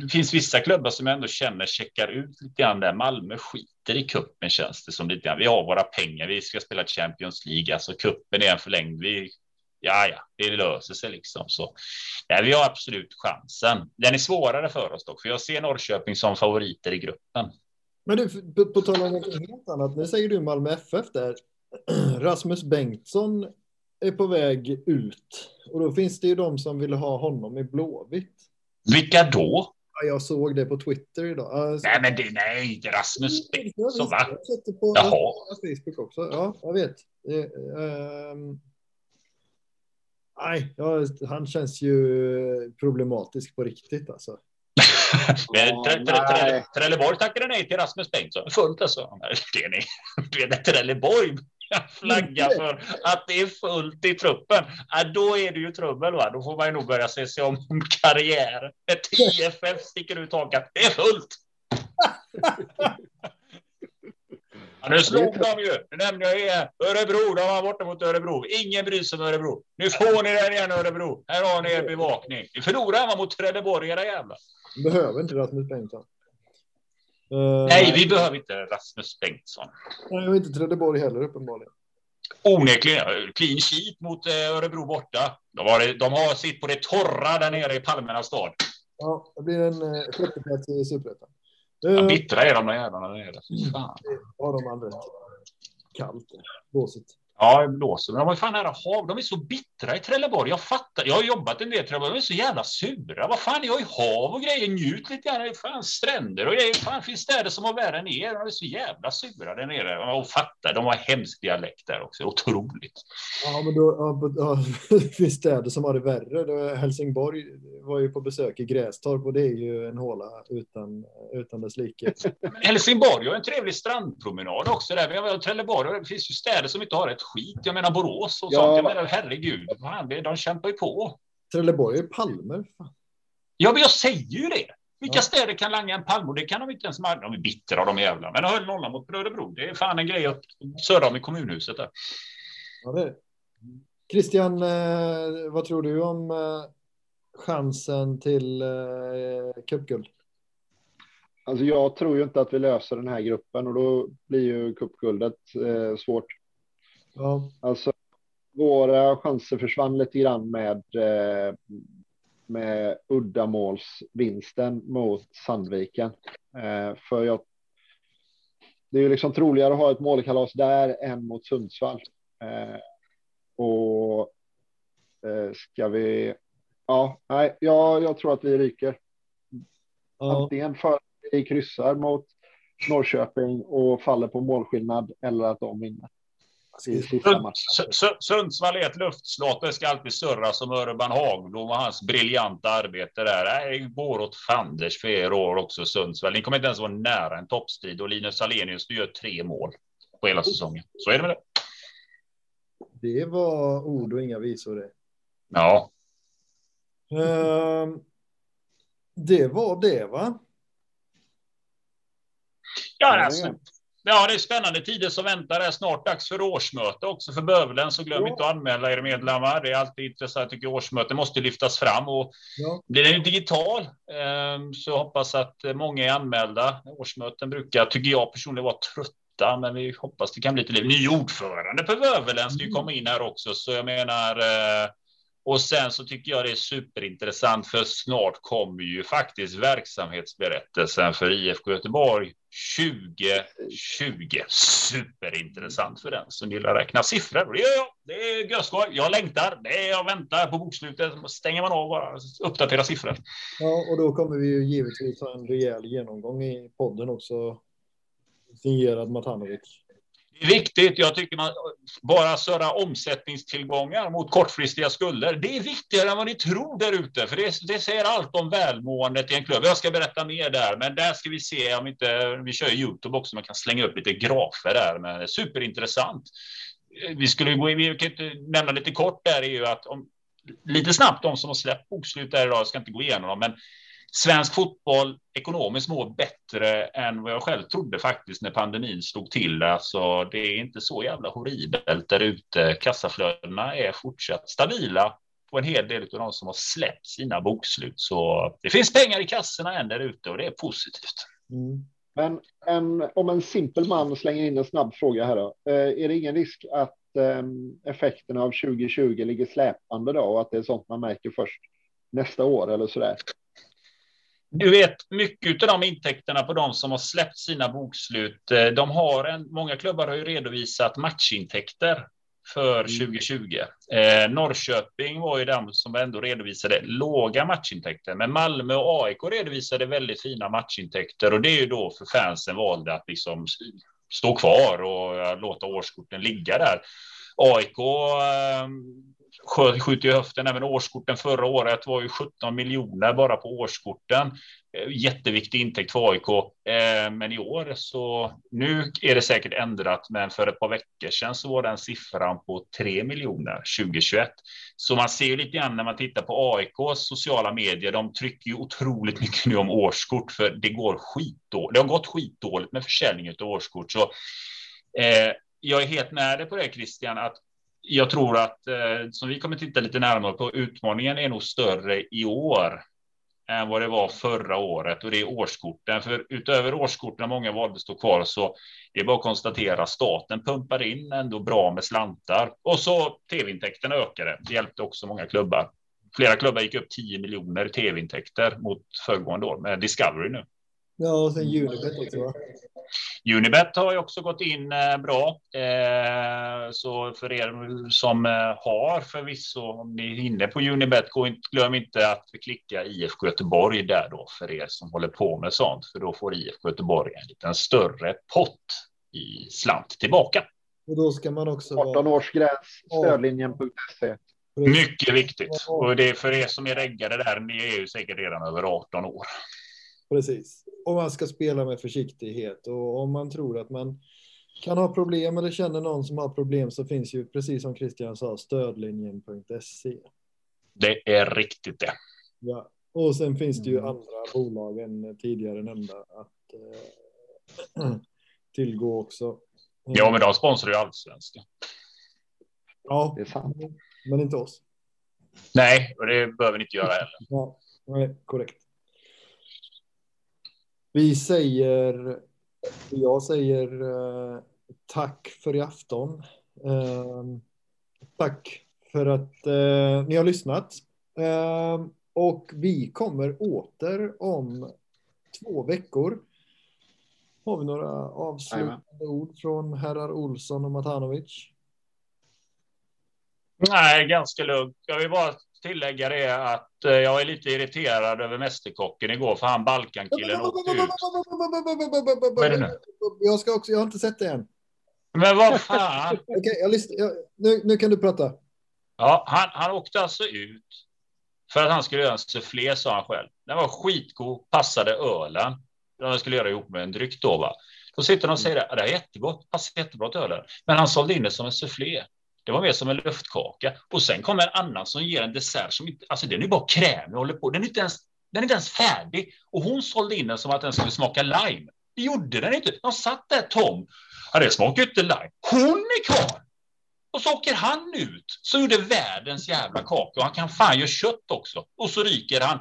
det finns vissa klubbar som jag ändå känner checkar ut lite grann där. Malmö skiter i kuppen känns det som lite grann. Vi har våra pengar. Vi ska spela Champions League, alltså kuppen är en förlängd. Vi ja, ja, det löser sig liksom. Så ja, vi har absolut chansen. Den är svårare för oss dock, för jag ser Norrköping som favoriter i gruppen. Men du, på, på tal om något helt annat, nu säger du Malmö FF där. Rasmus Bengtsson är på väg ut och då finns det ju de som vill ha honom i Blåvitt. Vilka då? Ja, jag såg det på Twitter idag. Alltså, nej, men det, nej, det är Rasmus Bengtsson, va? Jag på Jaha. Facebook också. Ja, jag vet. Um, nej, ja, han känns ju problematisk på riktigt alltså. Trelleborg tackade nej till Rasmus Bengtsson. Fullt alltså. Det är Trelleborg flagga för att det är fullt i truppen, ja, då är det ju trubbel. Va? Då får man ju nog börja se sig om karriär. Ett IFF sticker ut hakan. Det är fullt. Ja, nu slog de ju. Nu nämnde jag igen. Örebro, de var borta mot Örebro. Ingen bryr sig om Örebro. Nu får ni den igen Örebro. Här har ni er bevakning. Ni förlorar mot Trelleborg, era jävlar. Behöver inte Rasmus Bengtsson. Uh, Nej, vi behöver inte Rasmus Bengtsson. Nej, och inte Trelleborg heller uppenbarligen. Onekligen. Clean sheet mot eh, Örebro borta. De har, de har sitt på det torra där nere i Palmernas stad. Ja, det blir en uh, sjätteplats i Superettan. Uh, bittra är de där jävlarna där nere. Fan. Ja, de andra. Kallt. Blåsigt. Ja, det blåser. Men är fan nära hav. De är så bittra i Trelleborg. Jag fattar. Jag har jobbat en del i Trelleborg. De är så jävla sura. Vad fan, jag är hav och grejer. Njut lite grann. Är fan stränder och grejer. Fan, finns städer som har värre än er. De är så jävla sura där nere. Och fattar. De har hemsk dialekt där också. Otroligt. Ja, men då ja, ja, det finns städer som har det värre. Helsingborg var ju på besök i Grästorp och det är ju en håla utan, utan dess like. Helsingborg har en trevlig strandpromenad också. Där. Vi har Trelleborg. Det finns ju städer som inte har ett skit. Jag menar Borås och ja. sånt. Jag menar, herregud, fan, de kämpar ju på. Trelleborg är palmer. Fan. Ja, men jag säger ju det. Vilka ja. städer kan langa en palm? Och det kan de inte ens. De är bittra de jävlarna. Men de höll nollan mot Brödebro. Det är fan en grej att södra om i kommunhuset där. Ja, det Christian, eh, vad tror du om eh, chansen till eh, cupguld? Alltså jag tror ju inte att vi löser den här gruppen och då blir ju cupguldet eh, svårt. Ja. Alltså, våra chanser försvann lite grann med, eh, med uddamålsvinsten mot Sandviken. Eh, för jag, det är ju liksom troligare att ha ett målkalas där än mot Sundsvall. Eh, och ska vi... Ja, nej, jag, jag tror att vi ryker. Ja. Antingen för att vi kryssar mot Norrköping och faller på målskillnad eller att de vinner. Sundsvall är ett luftslott. Det ska alltid surras som Urban Hagblom och hans briljanta arbete där. Det går åt fanders för er år också Sundsvall. Ni kommer inte ens vara nära en toppstrid och Linus Alenius, du gör tre mål på hela säsongen. Så är det med det. Det var ord och inga visor det. Ja. Uh, det var det va? Ja, alltså, Ja, det är spännande tider som väntar. Det är snart dags för årsmöte också för Bövelen, så glöm ja. inte att anmäla er medlemmar. Det är alltid intressant. Jag tycker årsmöte måste lyftas fram och ja. blir den digital ehm, så hoppas att många är anmälda. Årsmöten brukar, tycker jag personligen, vara trötta, men vi hoppas det kan bli till liv. Ny ordförande för Bövelen ska ju komma in här också, så jag menar eh, och sen så tycker jag det är superintressant för snart kommer ju faktiskt verksamhetsberättelsen för IFK Göteborg 2020. Superintressant för den som gillar att räkna siffror. Det gör jag. Det är görskoj. Jag längtar. Det är jag väntar på bokslutet. Stänger man av bara uppdatera siffror. Ja, och då kommer vi ju givetvis ha en rejäl genomgång i podden också. Signerad Matanovic. Det är viktigt. Jag tycker man bara söra omsättningstillgångar mot kortfristiga skulder. Det är viktigare än vad ni tror där ute, för det, det säger allt om välmåendet i en klubb. Jag ska berätta mer där, men där ska vi se om inte vi kör Youtube också. Man kan slänga upp lite grafer där, men superintressant. Vi skulle gå in, vi kan inte nämna lite kort där är ju att om, lite snabbt de som har släppt bokslut där idag, jag ska inte gå igenom dem, men svensk fotboll ekonomiskt mår bättre än vad jag själv trodde faktiskt när pandemin slog till. Alltså, det är inte så jävla horribelt där ute. Kassaflödena är fortsatt stabila på en hel del av de som har släppt sina bokslut. Så det finns pengar i kassorna än där ute och det är positivt. Mm. Men en, om en simpel man slänger in en snabb fråga här då. Eh, är det ingen risk att eh, effekterna av 2020 ligger släpande då och att det är sånt man märker först nästa år eller så där? Du vet, mycket av de intäkterna på de som har släppt sina bokslut, eh, de har en, många klubbar har ju redovisat matchintäkter för 2020. Mm. Eh, Norrköping var ju den som ändå redovisade låga matchintäkter, men Malmö och AIK redovisade väldigt fina matchintäkter och det är ju då för fansen valde att liksom stå kvar och låta årskorten ligga där. AIK eh, skjuter i höften. Även årskorten förra året var ju 17 miljoner bara på årskorten. Eh, jätteviktig intäkt för AIK. Eh, men i år så nu är det säkert ändrat, men för ett par veckor sedan så var den siffran på 3 miljoner 2021. Så man ser ju lite grann när man tittar på AIKs sociala medier. De trycker ju otroligt mycket nu om årskort, för det går skitdåligt. Det har gått skitdåligt med försäljning av årskort, så eh, jag är helt med dig på det Christian, att jag tror att, eh, som vi kommer titta lite närmare på, utmaningen är nog större i år än vad det var förra året och det är årskorten. För utöver årskorten, många valde stå kvar, så det är bara att konstatera staten pumpar in ändå bra med slantar och så tv-intäkterna ökade. Det hjälpte också många klubbar. Flera klubbar gick upp 10 miljoner tv-intäkter mot föregående år med Discovery nu. Ja, och sen Unibet också. Va? Unibet har ju också gått in eh, bra. Eh, så för er som eh, har förvisso, om ni är inne på Unibet, glöm inte att klicka IFK Göteborg där då för er som håller på med sånt, för då får IFK Göteborg en liten större pott i slant tillbaka. Och då ska man också 18 års gräns, stödlinjen.se. Mycket viktigt. Och det är för er som är reggade där, ni är ju säkert redan över 18 år. Precis. Och man ska spela med försiktighet. Och om man tror att man kan ha problem eller känner någon som har problem så finns ju, precis som Christian sa, stödlinjen.se. Det är riktigt det. Ja, och sen finns det ju mm. andra bolag än tidigare nämnda att eh, tillgå också. Ja, men de sponsrar ju allsvenskan. Ja, det är sant. Men inte oss. Nej, och det behöver ni inte göra heller. Ja, nej, korrekt. Vi säger, jag säger eh, tack för i afton. Eh, tack för att eh, ni har lyssnat. Ehm, och vi kommer åter om två veckor. Har vi några avslutande Amen. ord från herrar Olsson och Matanovic? Nej, ganska lugnt. Jag vill bara tillägga det att eh, jag är lite irriterad över Mästerkocken igår för han Balkankillen åkte ut. Vad är det nu? Jag ska också, jag har inte sett det än. Men vad fan. Okej, jag nu, nu kan du prata. Ja, han, han åkte alltså ut för att han skulle göra en sufflé, sa han själv. Den var skitgod, passade ölen. Den skulle göra ihop med en dryck då, va. Då sitter de och säger att det är jättegott, passar jättebra till ölen. Men han sålde in det som en sufflé. Det var mer som en luftkaka. Och sen kommer en annan som ger en dessert som inte, alltså den är bara krämig och håller på. Den är inte ens, den är inte ens färdig. Och hon sålde in den som att den skulle smaka lime. Det gjorde den inte. De satt där Tom. Ja, det smakar inte lime. Hon är kvar. Och så åker han ut, så gjorde världens jävla kaka. Och han kan fan göra kött också. Och så ryker han.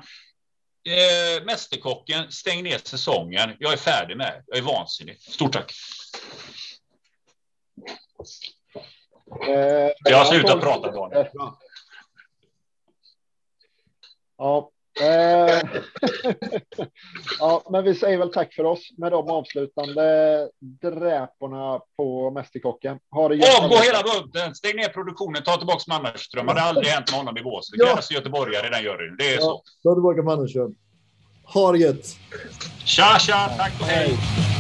Eh, Mästerkocken, stäng ner säsongen. Jag är färdig med Jag är vansinnig. Stort tack. Eh, jag har slutat prata, Daniel. Ja. Eh, ja, men vi säger väl tack för oss med de avslutande dräporna på Mästerkocken. Avgå hela bunten, stäng ner produktionen, ta tillbaka Mannerström. Det hade aldrig hänt med honom i bås. Det krävs ja. göteborgare i den juryn. Det är ja, så. Ta tillbaka Mannerström. Ha det gött. Tja, tja, tack och hej. hej.